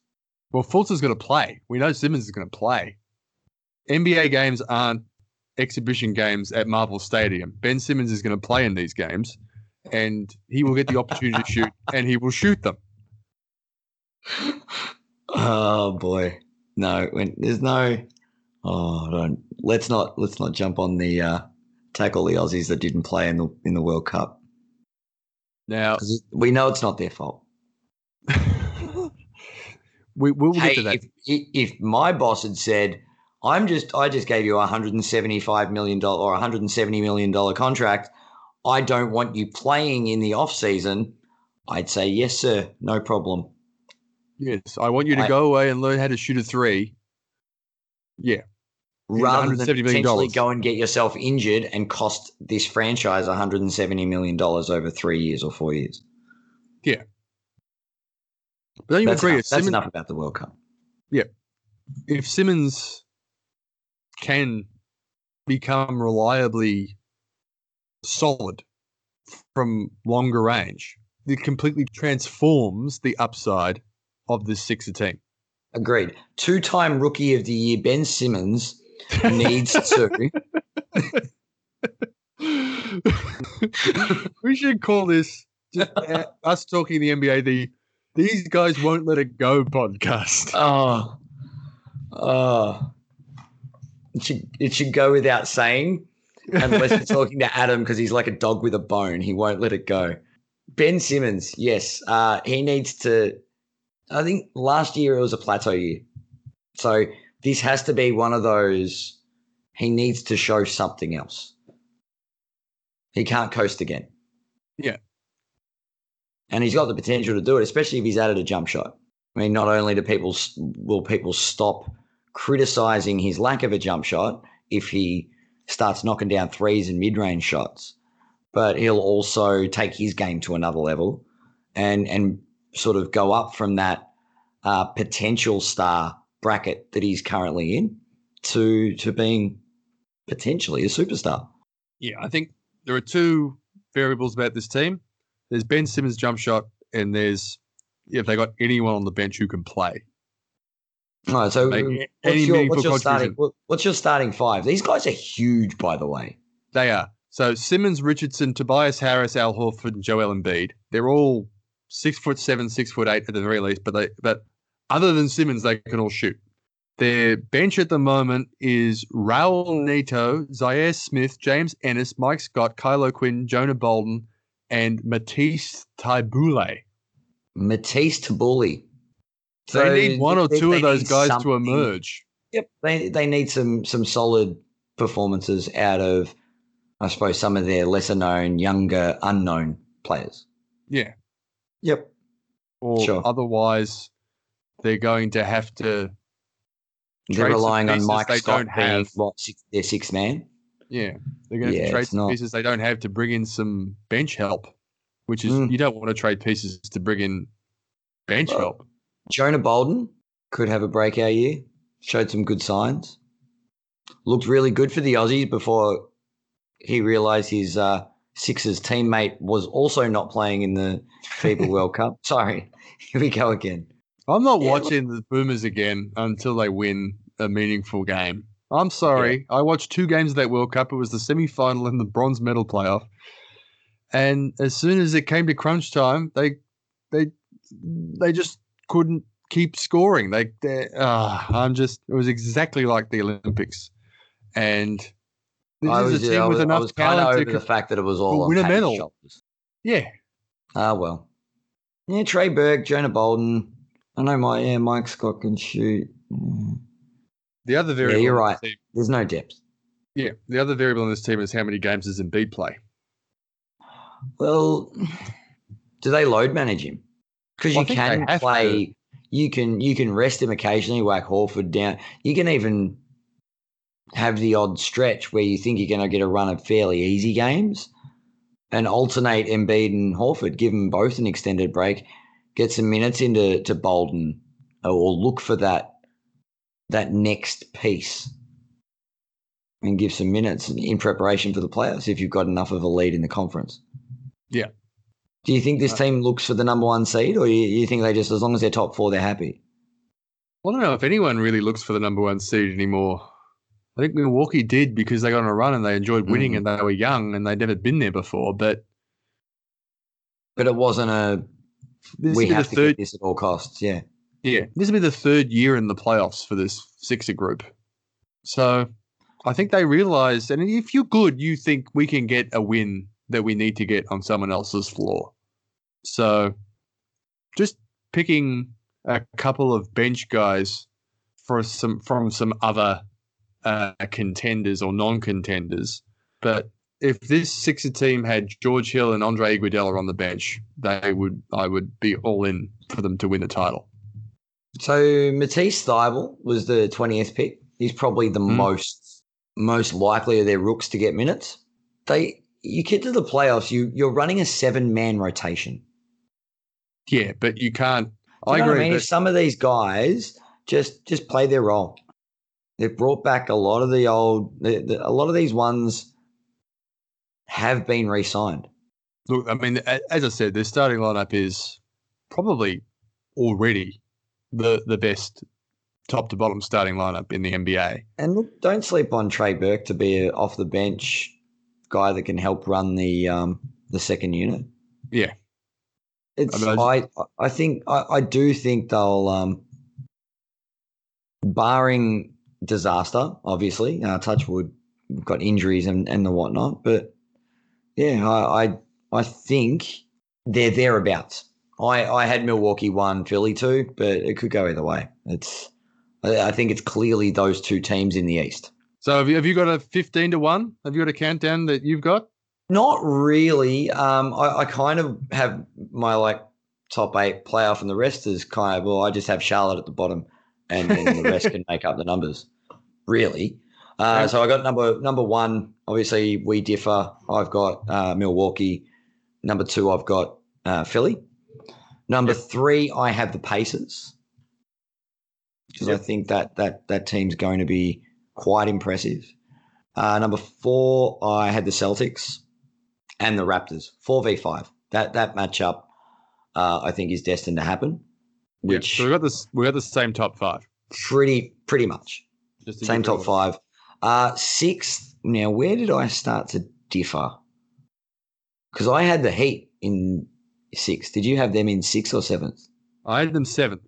Well, Fultz is going to play. We know Simmons is going to play. NBA games aren't exhibition games at Marvel Stadium. Ben Simmons is going to play in these games, and he will get the opportunity to shoot, and he will shoot them. Oh boy, no, when, there's no. Oh, don't let's not let's not jump on the uh, tackle the Aussies that didn't play in the in the World Cup Now we know it's not their fault. we we'll get hey, to that. if if my boss had said, "I'm just I just gave you a 175 million dollar or 170 million dollar contract. I don't want you playing in the off season," I'd say, "Yes, sir, no problem." Yes, I want you to I- go away and learn how to shoot a three. Yeah, Rather than $170 million. potentially go and get yourself injured and cost this franchise 170 million dollars over three years or four years. Yeah, but don't you That's, agree? enough, that's Simmons, enough about the World Cup. Yeah, if Simmons can become reliably solid from longer range, it completely transforms the upside of this Sixer team. Agreed. Two-time Rookie of the Year Ben Simmons needs to. we should call this just us talking the NBA the these guys won't let it go podcast. Oh, oh. It should, it should go without saying, unless you're talking to Adam because he's like a dog with a bone. He won't let it go. Ben Simmons, yes, uh, he needs to. I think last year it was a plateau year, so this has to be one of those. He needs to show something else. He can't coast again. Yeah. and he's got the potential to do it, especially if he's added a jump shot. I mean, not only do people will people stop criticizing his lack of a jump shot if he starts knocking down threes and mid-range shots, but he'll also take his game to another level and and sort of go up from that uh, potential star bracket that he's currently in to to being potentially a superstar. Yeah, I think there are two variables about this team. There's Ben Simmons' jump shot, and there's if they got anyone on the bench who can play. All right, so what's any your, what's your starting what's your starting five? These guys are huge, by the way. They are. So Simmons, Richardson, Tobias Harris, Al Horford, and Joel Embiid. They're all six foot seven, six foot eight at the very least. But they, but other than Simmons, they can all shoot. Their bench at the moment is Raul Neto, Zhaire Smith, James Ennis, Mike Scott, Kyle O'Quinn, Jonah Bolden, and Matisse Thybulle. Matisse Thybulle. they need one or they- two they of those guys to emerge. Yep, they they need some some solid performances out of, I suppose, some of their lesser known, younger, unknown players. Yeah. Yep. Or Sure. otherwise, they're going to have to. They're relying on Mike they Scott don't being have. what six, their sixth man. Yeah, they're going to Yeah, to trade some not- pieces they don't have to bring in some bench help, which is Mm. you don't want to trade pieces to bring in bench Well, help. Jonah Bolden could have a breakout year. Showed some good signs. Looked really good for the Aussies before he realised his uh, Sixers teammate was also not playing in the FIBA World Cup. Sorry, here we go again. I'm not Yeah, look- watching the Boomers again until they win a meaningful game. I'm sorry. I watched two games of that World Cup. It was the semi final and the bronze medal playoff. And as soon as it came to crunch time, they they they just couldn't keep scoring. They, they uh, I'm just it was exactly like the Olympics. And this I is was, a team I with was, I enough was kind of talent over to the fact that it was all win a medal. shoulders. yeah. Ah, well. Yeah, Trey Burke, Jonah Bolden. I know my yeah, Mike Scott can shoot. The other variable you're right. team- There's no depth. yeah, the other variable in this team is how many games does Embiid play? Well, do they load manage him? Because Well, you can have play. You can you can rest him occasionally, whack Horford down. You can even have the odd stretch where you think you're going to get a run of fairly easy games, and alternate Embiid and Horford. Give them both an extended break. Get some minutes into to Bolden, uh, or look for that that next piece, and give some minutes in preparation for the playoffs if you've got enough of a lead in the conference. Yeah. Do you think this Uh, team looks for the number one seed, or you, you think they just, as long as they're top four, they're happy? Well, I don't know if anyone really looks for the number one seed anymore. I think Milwaukee did because they got on a run and they enjoyed winning Mhm. and they were young and they'd never been there before. But But it wasn't a this we have to third, get this at all costs. Yeah. yeah, this will be the third year in the playoffs for this Sixer group. So I think they realized, and if you're good, you think we can get a win that we need to get on someone else's floor. So just picking a couple of bench guys for some from some other uh, contenders or non-contenders. But if this Sixer team had George Hill and Andre Iguodala on the bench, they would I would be all in for them to win the title. So Matisse Thybulle was the twentieth pick. He's probably the Mm. most most likely of their rooks to get minutes. They you get to the playoffs, you you're running a seven man rotation. Yeah, but you can't. You I agree. I mean? but some of these guys just just play their role, they've brought back a lot of the old. The, the, a lot of these ones have been re-signed. Look, I mean, as I said, their starting lineup is probably already the the best top to bottom starting lineup in the NBA. And look, don't sleep on Trey Burke to be a off the bench guy that can help run the um, the second unit. Yeah. It's I I think I, I do think they'll um, barring disaster, obviously, uh, touch wood, we've got injuries and, and the whatnot, but yeah, I, I I think they're thereabouts. I, I had Milwaukee one, Philly two, but it could go either way. It's I, I think it's clearly those two teams in the East. So have you have you got a fifteen to one? Have you got a countdown that you've got? Not really. Um, I, I kind of have my like top eight playoff, and the rest is kind of well. I just have Charlotte at the bottom, and then the rest can make up the numbers. Really. Uh, so I got number number one. Obviously, we differ. I've got uh, Milwaukee. Number two, I've got uh, Philly. Number Yep. three, I have the Pacers because I think that that that team's going to be quite impressive. Uh, number four, I had the Celtics and the Raptors, four v five. That that matchup, uh, I think, is destined to happen. Yeah, Which so we got this. We got the same top five. pretty pretty much same top a- five. Uh, sixth. Now, where did I start to differ? Because I had the Heat in sixth. Did you have them in sixth or seventh? I had them seventh.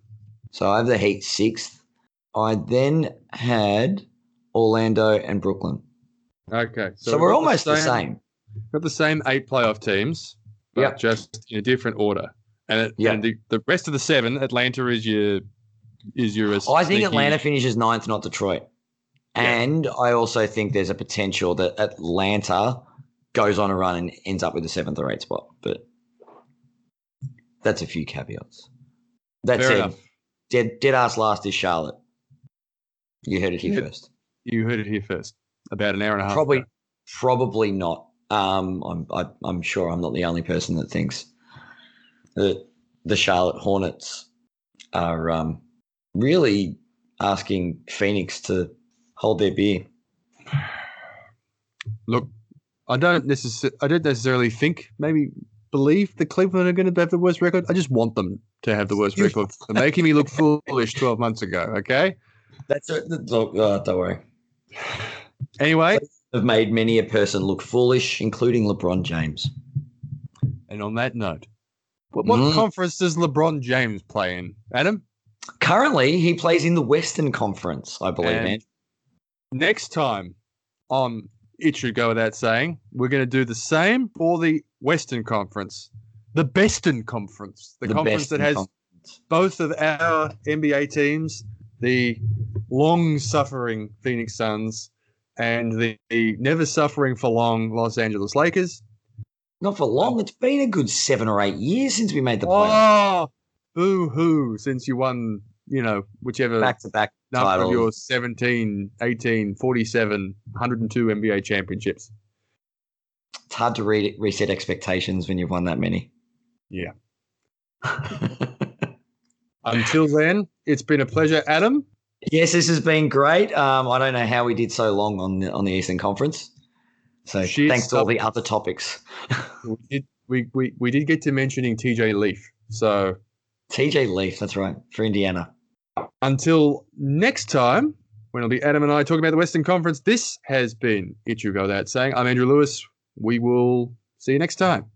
So I have the Heat sixth. I then had Orlando and Brooklyn. Okay. So, we've we're almost the same. Got the same eight playoff teams, but Yep. just in a different order. And, it, Yep. and the, the rest of the seven, Atlanta is your is your. I think Atlanta finishes ninth, not Detroit. Yeah. And I also think there's a potential that Atlanta goes on a run and ends up with the seventh or eighth spot. But that's a few caveats. That's Fair said, enough. dead, dead ass last is Charlotte. You heard it here Yeah. first. You heard it here first. About an hour and a half. Probably, ago. probably not. Um, I'm, I, I'm sure I'm not the only person that thinks that the Charlotte Hornets are um, really asking Phoenix to hold their beer. Look, I don't necessarily. I don't necessarily think. Maybe believe the Cleveland are going to have the worst record. I just want them to have the worst record for making me look foolish twelve months ago. Okay. That's it. Oh, don't worry. Anyway, Have made many a person look foolish, including LeBron James. and on that note, what, what Mm. conference does LeBron James play in? Adam. Currently, he plays in the Western Conference, I believe. And- man. next time on It Should Go Without Saying, we're going to do the same for the Western Conference, the Beston Conference, the, conference that has Conference. both of our NBA teams, the long suffering Phoenix Suns and the, the never suffering for long Los Angeles Lakers. not for long. Oh. It's been a good seven or eight years since we made the playoffs. Oh, boo hoo, since you won, you know, whichever Back to back number of your 17, 18, 47, 102 NBA championships. It's hard to re- reset expectations when you've won that many. Yeah. Until then, it's been a pleasure, Adam. Yes, this has been great. Um, I don't know how we did so long on the on the Eastern Conference. So Shit, thanks to all the other topics. We did, we, we, we did get to mentioning TJ Leaf. So TJ Leaf, that's right, for Indiana. until next time, when it'll be Adam and I talking about the Western Conference, this has been It You Go That Saying. I'm Andrew Lewis. We will see you next time.